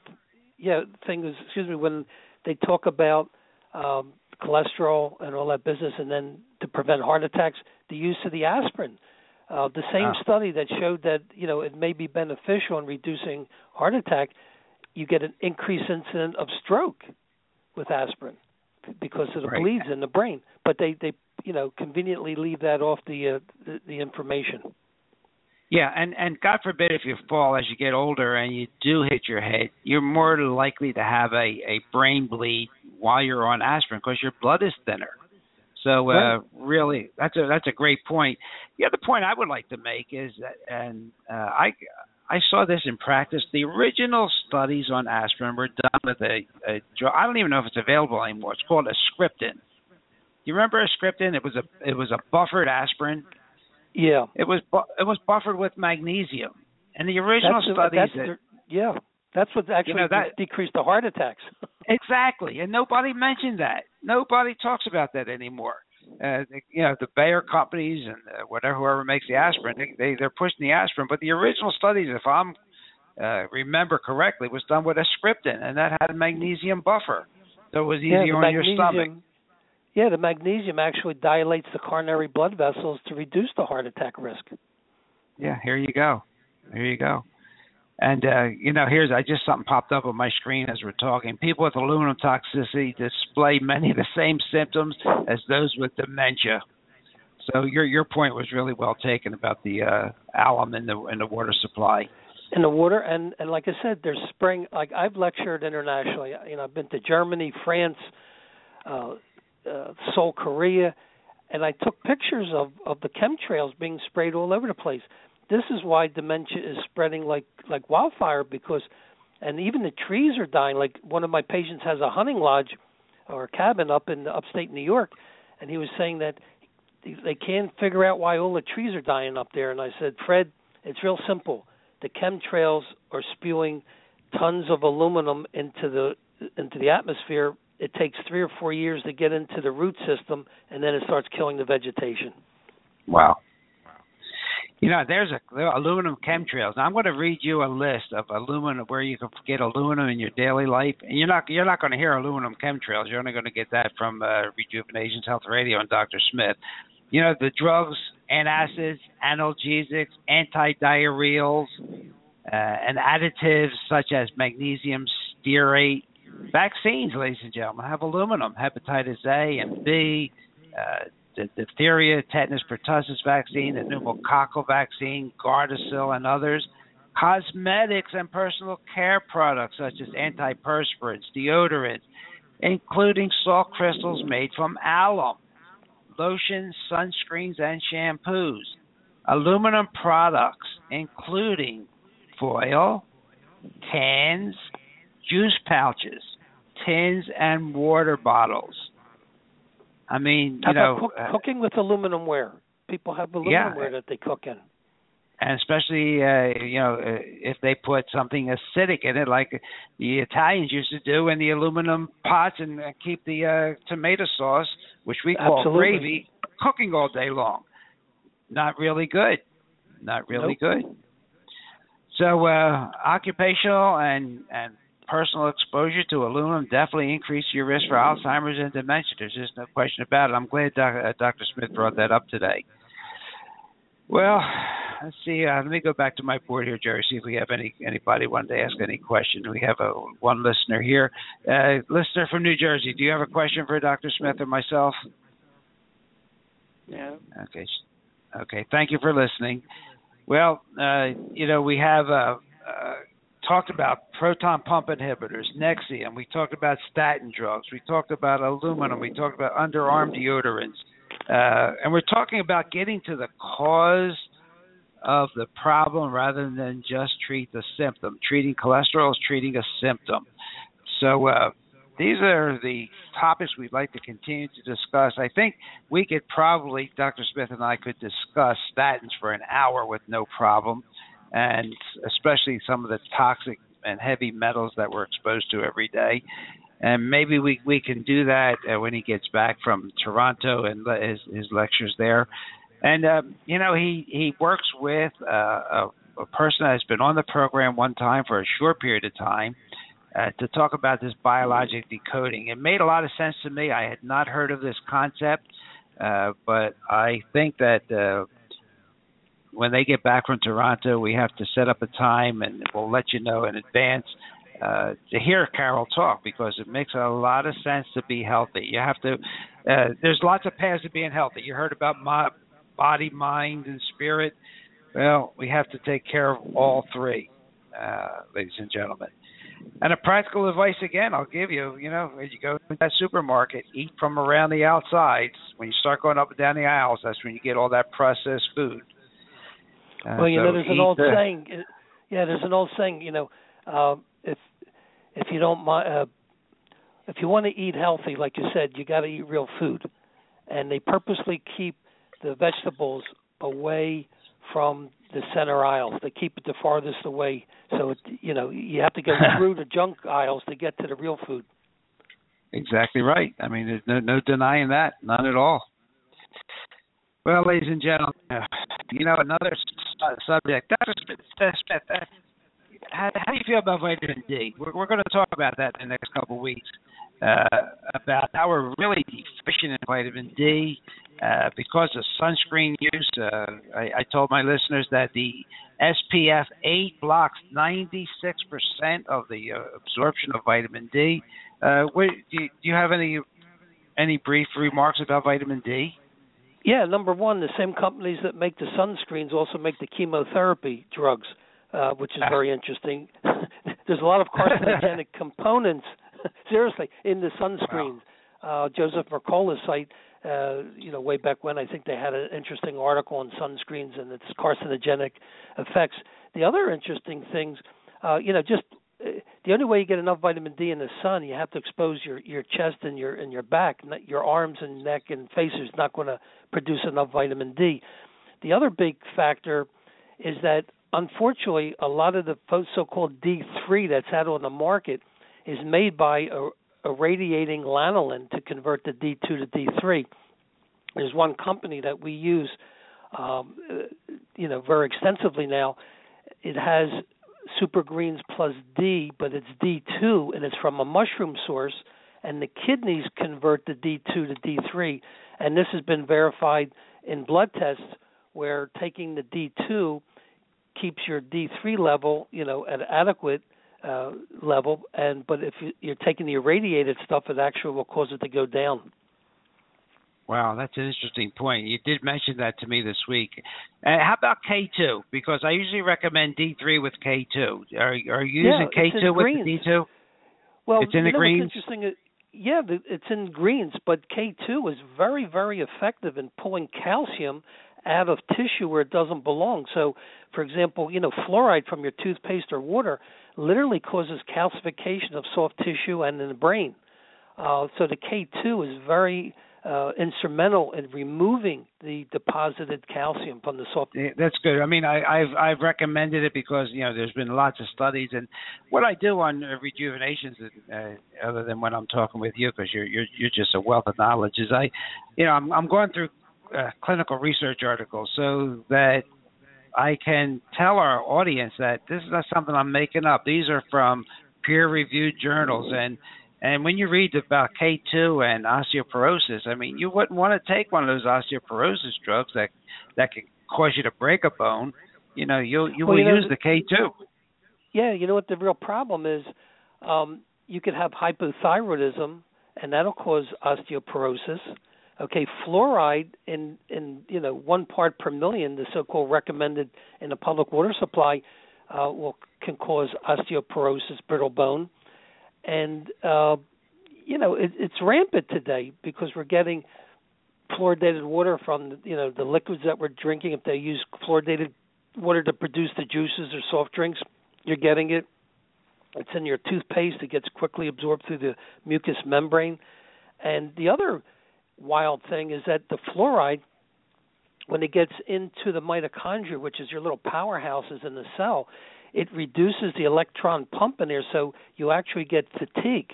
yeah thing is, excuse me, when they talk about um, cholesterol and all that business, and then to prevent heart attacks, the use of the aspirin. Uh, the same Ah. study that showed that you know it may be beneficial in reducing heart attack, you get an increased incident of stroke with aspirin because of the Right. bleeds in the brain. But they they you know conveniently leave that off the uh, the, the information. Yeah, and and God forbid if you fall as you get older and you do hit your head, you're more likely to have a a brain bleed while you're on aspirin because your blood is thinner. So uh, Right. really, that's a that's a great point. The other point I would like to make is that, and uh, I I saw this in practice. The original studies on aspirin were done with a, a drug. I don't even know if it's available anymore. It's called ascriptin. Do you remember ascriptin? It was a it was a buffered aspirin. Yeah, It was bu- it was buffered with magnesium. And the original that's, studies that's that, yeah, that's what actually know, that- decreased the heart attacks. exactly, and nobody mentioned that. Nobody talks about that anymore. Uh, the- you know, the Bayer companies and uh, whatever whoever makes the aspirin, they, they they're pushing the aspirin. But the original studies, if I'm uh, remember correctly, was done with ascriptin, and that had a magnesium buffer, so it was easier yeah, on your stomach. Yeah, the magnesium actually dilates the coronary blood vessels to reduce the heart attack risk. Yeah, here you go. There you go. And uh, you know, here's I just something popped up on my screen as we're talking. People with aluminum toxicity display many of the same symptoms as those with dementia. So your your point was really well taken about the uh, alum in the in the water supply. in the water and and like I said, there's spring. Like I've lectured internationally. You know, I've been to Germany, France, uh, uh, Seoul, Korea, and I took pictures of of the chemtrails being sprayed all over the place. This is why dementia is spreading like like wildfire because, and even the trees are dying. Like one of my patients has a hunting lodge or a cabin up in upstate New York, and he was saying that they can't figure out why all the trees are dying up there. And I said, Fred, it's real simple. The chemtrails are spewing tons of aluminum into the into the atmosphere. It takes three or four years to get into the root system, and then it starts killing the vegetation. Wow. You know, there's a there aluminum chemtrails. Now, I'm going to read you a list of aluminum where you can get aluminum in your daily life, and you're not you're not going to hear aluminum chemtrails. You're only going to get that from uh, Rejuvenations Health Radio and Dr. Smith. You know, the drugs, antacids, analgesics, antidiarrheals, uh, and additives such as magnesium stearate. Vaccines, ladies and gentlemen, have aluminum, hepatitis A and B. Uh, the diphtheria, tetanus pertussis vaccine, the pneumococcal vaccine, Gardasil, and others. Cosmetics and personal care products such as antiperspirants, deodorants, including salt crystals made from alum, lotions, sunscreens, and shampoos. Aluminum products, including foil, cans, juice pouches, tins, and water bottles. I mean, you know, cook, uh, cooking with aluminum ware? People have aluminum Yeah. ware that they cook in. and especially uh, you know uh, if they put something acidic in it, like the Italians used to do in the aluminum pots, and uh, keep the uh, tomato sauce, which we call Absolutely. gravy, cooking all day long. Not really good. Not really good. So uh, occupational and and personal exposure to aluminum definitely increase your risk for Alzheimer's and dementia. There's just no question about it. I'm glad doc, uh, Dr. Smith brought that up today. Well, let's see. Uh, let me go back to my board here, Jerry. See if we have any anybody wanted to ask any question. We have a one listener here, uh, listener from New Jersey. Do you have a question for Dr. Smith or myself? Yeah. Okay. Okay. Thank you for listening. Well, uh, you know, we have uh, uh, talked about proton pump inhibitors, Nexium. We talked about statin drugs. We talked about aluminum. We talked about underarm deodorants. Uh, and we're talking about getting to the cause of the problem rather than just treat the symptom. Treating cholesterol is treating a symptom. So uh, these are the topics we'd like to continue to discuss. I think we could probably, Dr. Smith and I could discuss statins for an hour with no problem, and especially some of the toxic and heavy metals that we're exposed to every day. And maybe we we can do that uh, when he gets back from Toronto and le- his his lectures there. And um, you know he he works with uh, a, a person that's been on the program one time for a short period of time uh, to talk about this biologic decoding. It made a lot of sense to me. I had not heard of this concept, uh, but I think that uh, when they get back from Toronto, we have to set up a time, and we'll let you know in advance uh, to hear Carol talk because it makes a lot of sense to be healthy. You have to. Uh, there's lots of paths to being healthy. You heard about my body, mind, and spirit. Well, we have to take care of all three, uh, ladies and gentlemen. And a practical advice again, I'll give you. You know, as you go to that supermarket, eat from around the outsides. When you start going up and down the aisles, that's when you get all that processed food. Uh, well, you so know, there's an old the, saying. Yeah, there's an old saying. You know, uh, if if you don't mind, uh, if you want to eat healthy, like you said, you got to eat real food, and they purposely keep the vegetables away from the center aisles. They keep it the farthest away, so it, you know you have to go through the junk aisles to get to the real food. Exactly right. I mean, there's no no denying that, none at all. Well, ladies and gentlemen, you know another subject. Dr. Smith, how, how do you feel about vitamin D? We're, we're going to talk about that in the next couple of weeks. Uh, about how we're really deficient in vitamin D uh, because of sunscreen use. Uh, I, I told my listeners that the SPF 8 blocks 96% of the uh, absorption of vitamin D. Uh, what, do, you, do you have any any brief remarks about vitamin D? Yeah, number one, the same companies that make the sunscreens also make the chemotherapy drugs, uh, which is very interesting. There's a lot of carcinogenic components, seriously, in the sunscreens. Wow. Uh, Joseph Mercola's site uh, you know, way back when I think they had an interesting article on sunscreens and its carcinogenic effects. The other interesting things, uh, you know, just uh, the only way you get enough vitamin D in the sun, you have to expose your your chest and your and your back. Your arms and neck and face is not going to produce enough vitamin D. The other big factor is that unfortunately, a lot of the so-called D3 that's out on the market is made by a, irradiating lanolin to convert the D2 to D3. There's one company that we use, um, you know, very extensively now. It has super greens plus D, but it's D2 and it's from a mushroom source, and the kidneys convert the D2 to D3, and this has been verified in blood tests where taking the D2 keeps your D3 level, you know, at adequate uh, level, and but if you're taking the irradiated stuff, it actually will cause it to go down. Wow, that's an interesting point. You did mention that to me this week. Uh, how about K2? Because I usually recommend D3 with K2. Are, are you using yeah, K2 with greens. D2? Well, it's in the know, greens. interesting. Yeah, it's in greens, but K2 is very, very effective in pulling calcium out of tissue where it doesn't belong. So, for example, you know, fluoride from your toothpaste or water literally causes calcification of soft tissue and in the brain. Uh, so the K2 is very uh, instrumental in removing the deposited calcium from the soft. That's good. I mean, I, I've I've recommended it because you know there's been lots of studies, and what I do on uh, rejuvenations, uh, other than when I'm talking with you, because you're you're you're just a wealth of knowledge, is I, you know, I'm I'm going through uh, clinical research articles so that I can tell our audience that this is not something I'm making up. These are from peer-reviewed journals, and and when you read about K2 and osteoporosis, I mean, you wouldn't want to take one of those osteoporosis drugs that that can cause you to break a bone. You know, you you well, will you know, use the K2. Yeah, you know what the real problem is? Um, you could have hypothyroidism, and that'll cause osteoporosis Okay, fluoride in in you know one part per million, the so-called recommended in the public water supply, uh, will can cause osteoporosis, brittle bone, and uh, you know it, it's rampant today because we're getting fluoridated water from you know the liquids that we're drinking. If they use fluoridated water to produce the juices or soft drinks, you're getting it. It's in your toothpaste. It gets quickly absorbed through the mucous membrane. And the other wild thing is that the fluoride, when it gets into the mitochondria, which is your little powerhouses in the cell, it reduces the electron pump in there, so you actually get fatigue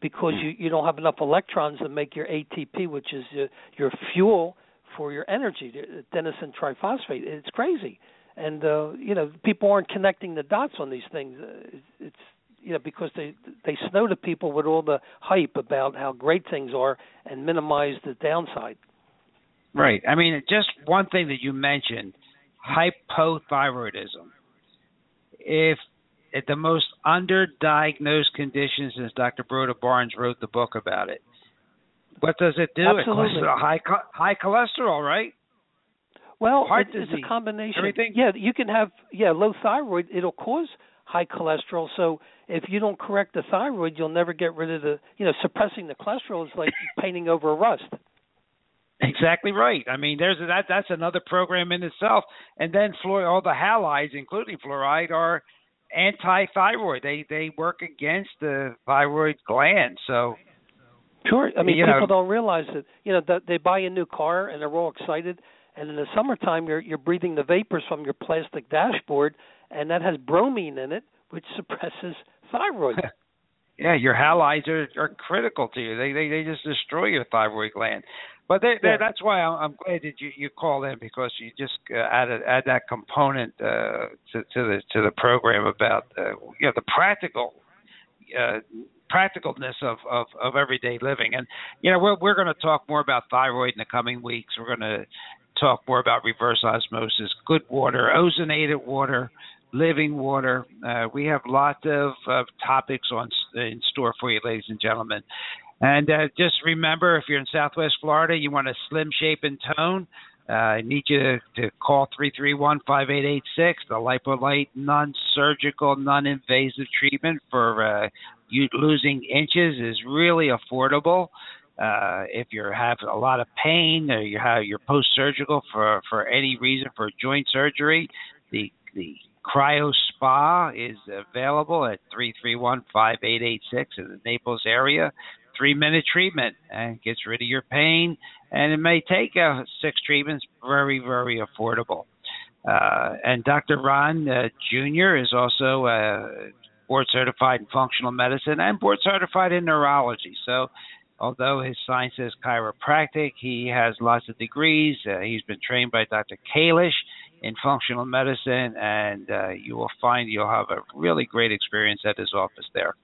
because you you don't have enough electrons to make your ATP, which is your, your fuel for your energy, adenosine triphosphate. It's crazy, and uh, you know people aren't connecting the dots on these things. Uh, it's you know because they they snow to people with all the hype about how great things are and minimize the downside. Right. I mean, just one thing that you mentioned, hypothyroidism. If at the most underdiagnosed condition since Dr. Broda Barnes wrote the book about it. What does it do? Absolutely. It causes high high cholesterol, right? Well, Heart it's disease, a combination. everything? Yeah, you can have yeah low thyroid. It'll cause high cholesterol. So if you don't correct the thyroid, you'll never get rid of the you know suppressing the cholesterol is like painting over a rust. Exactly right. I mean, there's that. That's another program in itself. And then fluoride, all the halides, including fluoride, are anti-thyroid. They they work against the thyroid gland. So Sure. I mean, people know- don't realize that. You know, that they buy a new car and they're all excited, and in the summertime, you're you're breathing the vapors from your plastic dashboard, and that has bromine in it, which suppresses thyroid. yeah, your halides are, are critical to you. They they they just destroy your thyroid gland. But they, they, Yeah. that's why I'm, I'm glad that you you called in because you just uh, added add that component uh, to to the to the program about uh, you know the practical uh, practicalness of, of of everyday living. And you know we're we're going to talk more about thyroid in the coming weeks. We're going to talk more about reverse osmosis, good water, ozonated water, living water. Uh, we have lots of, of topics on in store for you, ladies and gentlemen. And uh, just remember, if you're in Southwest Florida, you want a slim shape and tone. Uh, I need you to, call 331-5886. The LipoLite non-surgical, non-invasive treatment for uh, you losing inches is really affordable. Uh, if you have a lot of pain or you have you're post-surgical for for any reason for joint surgery, the the Cryo Spa is available at 331-5886 in the Naples area. Three minute treatment and gets rid of your pain, and it may take uh, six treatments. Very very affordable. Uh, and Dr. Ron uh, Jr. is also uh, board certified in functional medicine and board certified in neurology. So although his science is chiropractic, he has lots of degrees. Uh, he's been trained by Dr. Kalish in functional medicine, and uh, you will find you'll have a really great experience at his office there.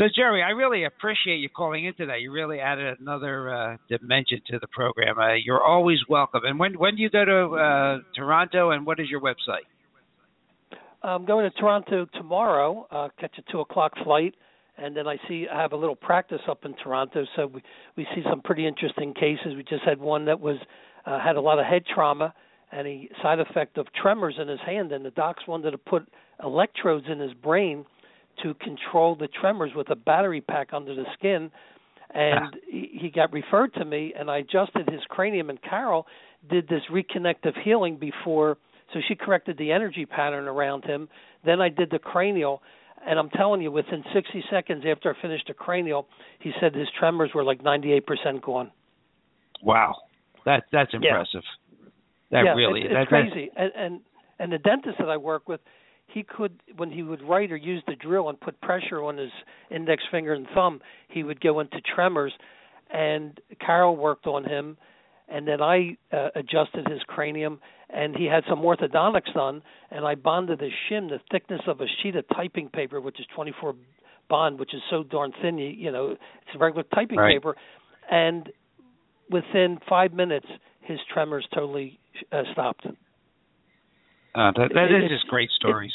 So, Jerry, I really appreciate you calling in today. You really added another uh, dimension to the program. Uh, you're always welcome. And when when do you go to uh, Toronto, and what is your website? I'm going to Toronto tomorrow. Uh, catch a two o'clock flight, and then I see I have a little practice up in Toronto. So we we see some pretty interesting cases. We just had one that was uh, had a lot of head trauma and a side effect of tremors in his hand, and the docs wanted to put electrodes in his brain to control the tremors with a battery pack under the skin. And he he got referred to me, and I adjusted his cranium. And Carol did this reconnective healing before, so she corrected the energy pattern around him. Then I did the cranial, and I'm telling you, within 60 seconds after I finished the cranial, he said his tremors were like 98% gone. Wow, that that's Yeah. impressive. That yeah, really it's, it's that- crazy. And, and and the dentist that I work with, he could when he would write or use the drill and put pressure on his index finger and thumb, he would go into tremors. And Carol worked on him, and then I uh, adjusted his cranium, and he had some orthodontics done, and I bonded his shim the thickness of a sheet of typing paper, which is 24 bond, which is so darn thin, you, you know, it's regular typing Right. paper, and within five minutes, his tremors totally uh, stopped. uh, that, that it- is just great stories.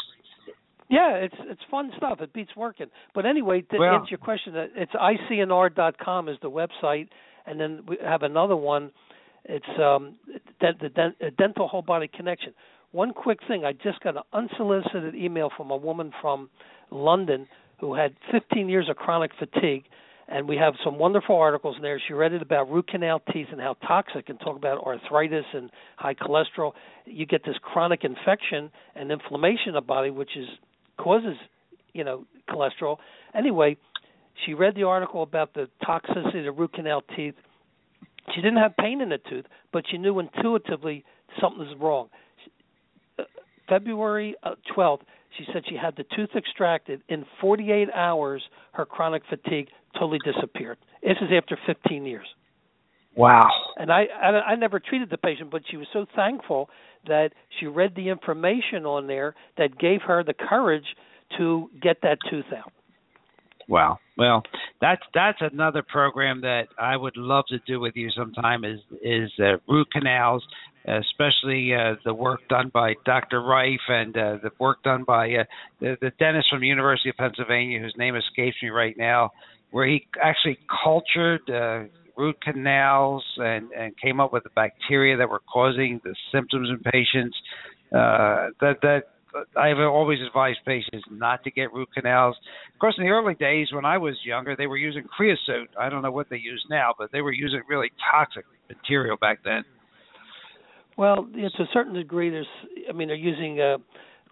Yeah, it's it's fun stuff. It beats working. But anyway, to Well- answer your question, uh, it's icnr.com is the website, and then we have another one. It's um the, the uh, dental whole body connection. One quick thing, I just got an unsolicited email from a woman from London who had 15 years of chronic fatigue, and we have some wonderful articles in there. She read it about root canal teeth and how toxic, and talk about arthritis and high cholesterol. You get this chronic infection and inflammation in the body, which is causes you know cholesterol. Anyway, she read the article about the toxicity of the root canal teeth. She didn't have pain in the tooth, but she knew intuitively something was wrong. Uh, February uh, 12th, she said she had the tooth extracted. In 48 hours, her chronic fatigue totally disappeared. This is after 15 years. Wow. And I, I I never treated the patient, but she was so thankful that she read the information on there that gave her the courage to get that tooth out. Wow. Well, that's that's another program that I would love to do with you sometime. Is is uh, root canals, especially uh, the work done by Dr. Reif and uh, the work done by uh, the, the dentist from the University of Pennsylvania, whose name escapes me right now, where he actually cultured uh, root canals and and came up with the bacteria that were causing the symptoms in patients. Uh, that that I've always advised patients not to get root canals. Of course, in the early days when I was younger, they were using creosote. I don't know what they use now, but they were using really toxic material back then. Well, yeah, to a certain degree, there's. I mean, they're using uh,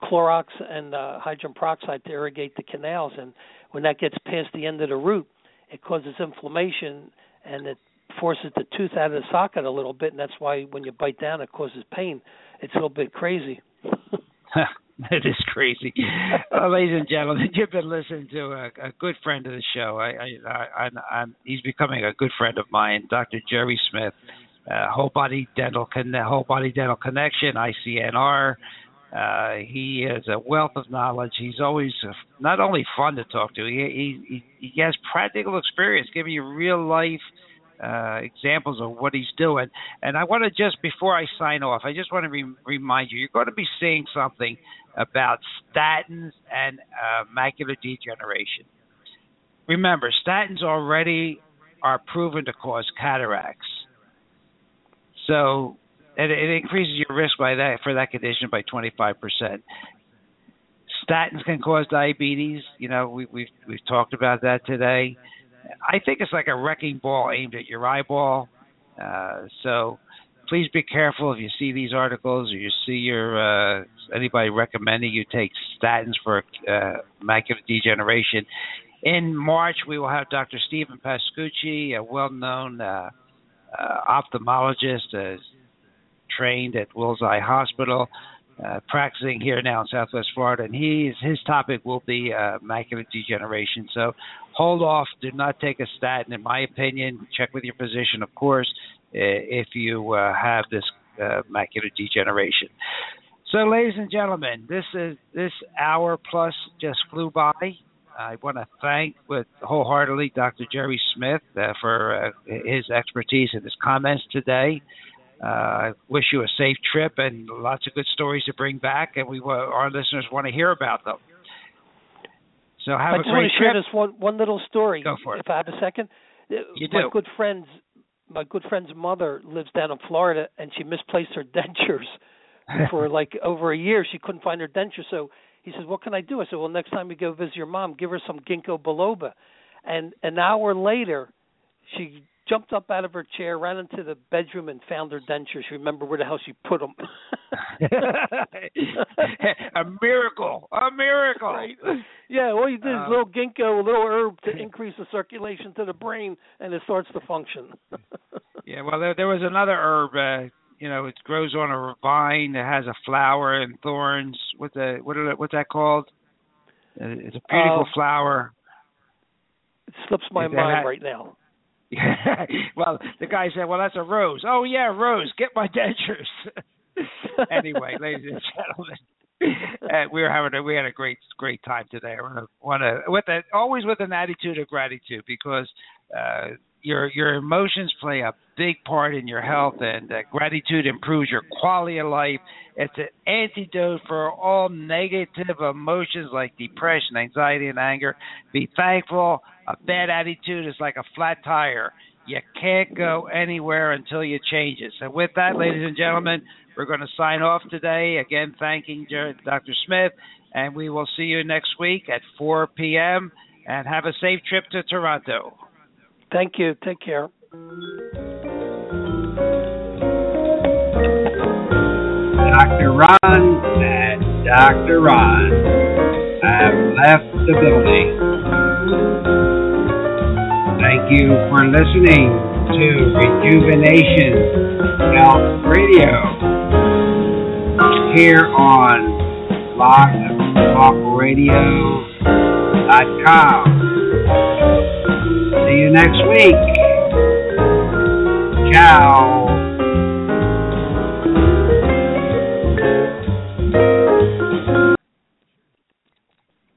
Clorox and uh, hydrogen peroxide to irrigate the canals, and when that gets past the end of the root, it causes inflammation and it forces the tooth out of the socket a little bit, and that's why when you bite down, it causes pain. It's a little bit crazy. It is crazy. uh, ladies and gentlemen, you've been listening to a, a good friend of the show. I, I, I, I'm, he's becoming a good friend of mine, Dr. Jerry Smith, uh, Whole Body Dental Whole Body Dental Connection, ICNR. Uh, he has a wealth of knowledge. He's always uh, not only fun to talk to. He he he has practical experience, giving you real life uh, examples of what he's doing. And I want to just before I sign off, I just want to re- remind you, you're going to be seeing something about statins and uh, macular degeneration. Remember, statins already are proven to cause cataracts. So it, it increases your risk by that for that condition by 25%. Statins can cause diabetes. You know, we, we've we've talked about that today. I think it's like a wrecking ball aimed at your eyeball. Uh, so please be careful if you see these articles or you see your uh, anybody recommending you take statins for uh, macular degeneration. In March, we will have Dr. Stephen Pascucci, a well-known uh, uh, ophthalmologist, trained at Wills Eye Hospital, uh, practicing here now in Southwest Florida, and he's his topic will be uh, macular degeneration. So hold off, do not take a statin. In my opinion, check with your physician, of course, if you uh, have this uh, macular degeneration. So, ladies and gentlemen, this is this hour plus just flew by. I want to thank with wholeheartedly Dr. Jerry Smith uh, for uh, his expertise and his comments today. Uh, I wish you a safe trip and lots of good stories to bring back, and we our listeners want to hear about them. So have I a just want to trip. share this one one little story. Go for it. If I have a second. You my do. good friend's my good friend's mother lives down in Florida, and she misplaced her dentures for like over a year. She couldn't find her dentures, so he says, "What can I do?" I said, "Well, next time you go visit your mom, give her some ginkgo biloba." And an hour later, she jumped up out of her chair, ran into the bedroom, and found her dentures. Remember where the hell she put them. a miracle, a miracle. Right. Yeah, all you did is Um, a little ginkgo, a little herb to increase the circulation to the brain, and it starts to function. Yeah, well, there, there was another herb. Uh, you know, it grows on a vine that has a flower and thorns. What's that? What are, what's that called? Uh, It's a beautiful Uh, flower. it slips my mind right now. well, the guy said, "Well, that's a rose." Oh yeah, rose. Get my dentures. anyway, ladies and gentlemen, uh, we were having a, we had a great great time today. I want to with a, always with an attitude of gratitude because uh, your your emotions play a big part in your health, and uh, gratitude improves your quality of life. It's an antidote for all negative emotions like depression, anxiety, and anger. Be thankful. A bad attitude is like a flat tire. You can't go anywhere until you change it. So, with that, ladies and gentlemen, we're going to sign off today. Again, thanking Dr. Smith, and we will see you next week at 4 p.m. And have a safe trip to Toronto. Thank you. Take care. Dr. Ron and Dr. Ron have left the building. Thank you for listening to Rejuvenation Health Radio here on blogtalkradio.com. See you next week. Ciao.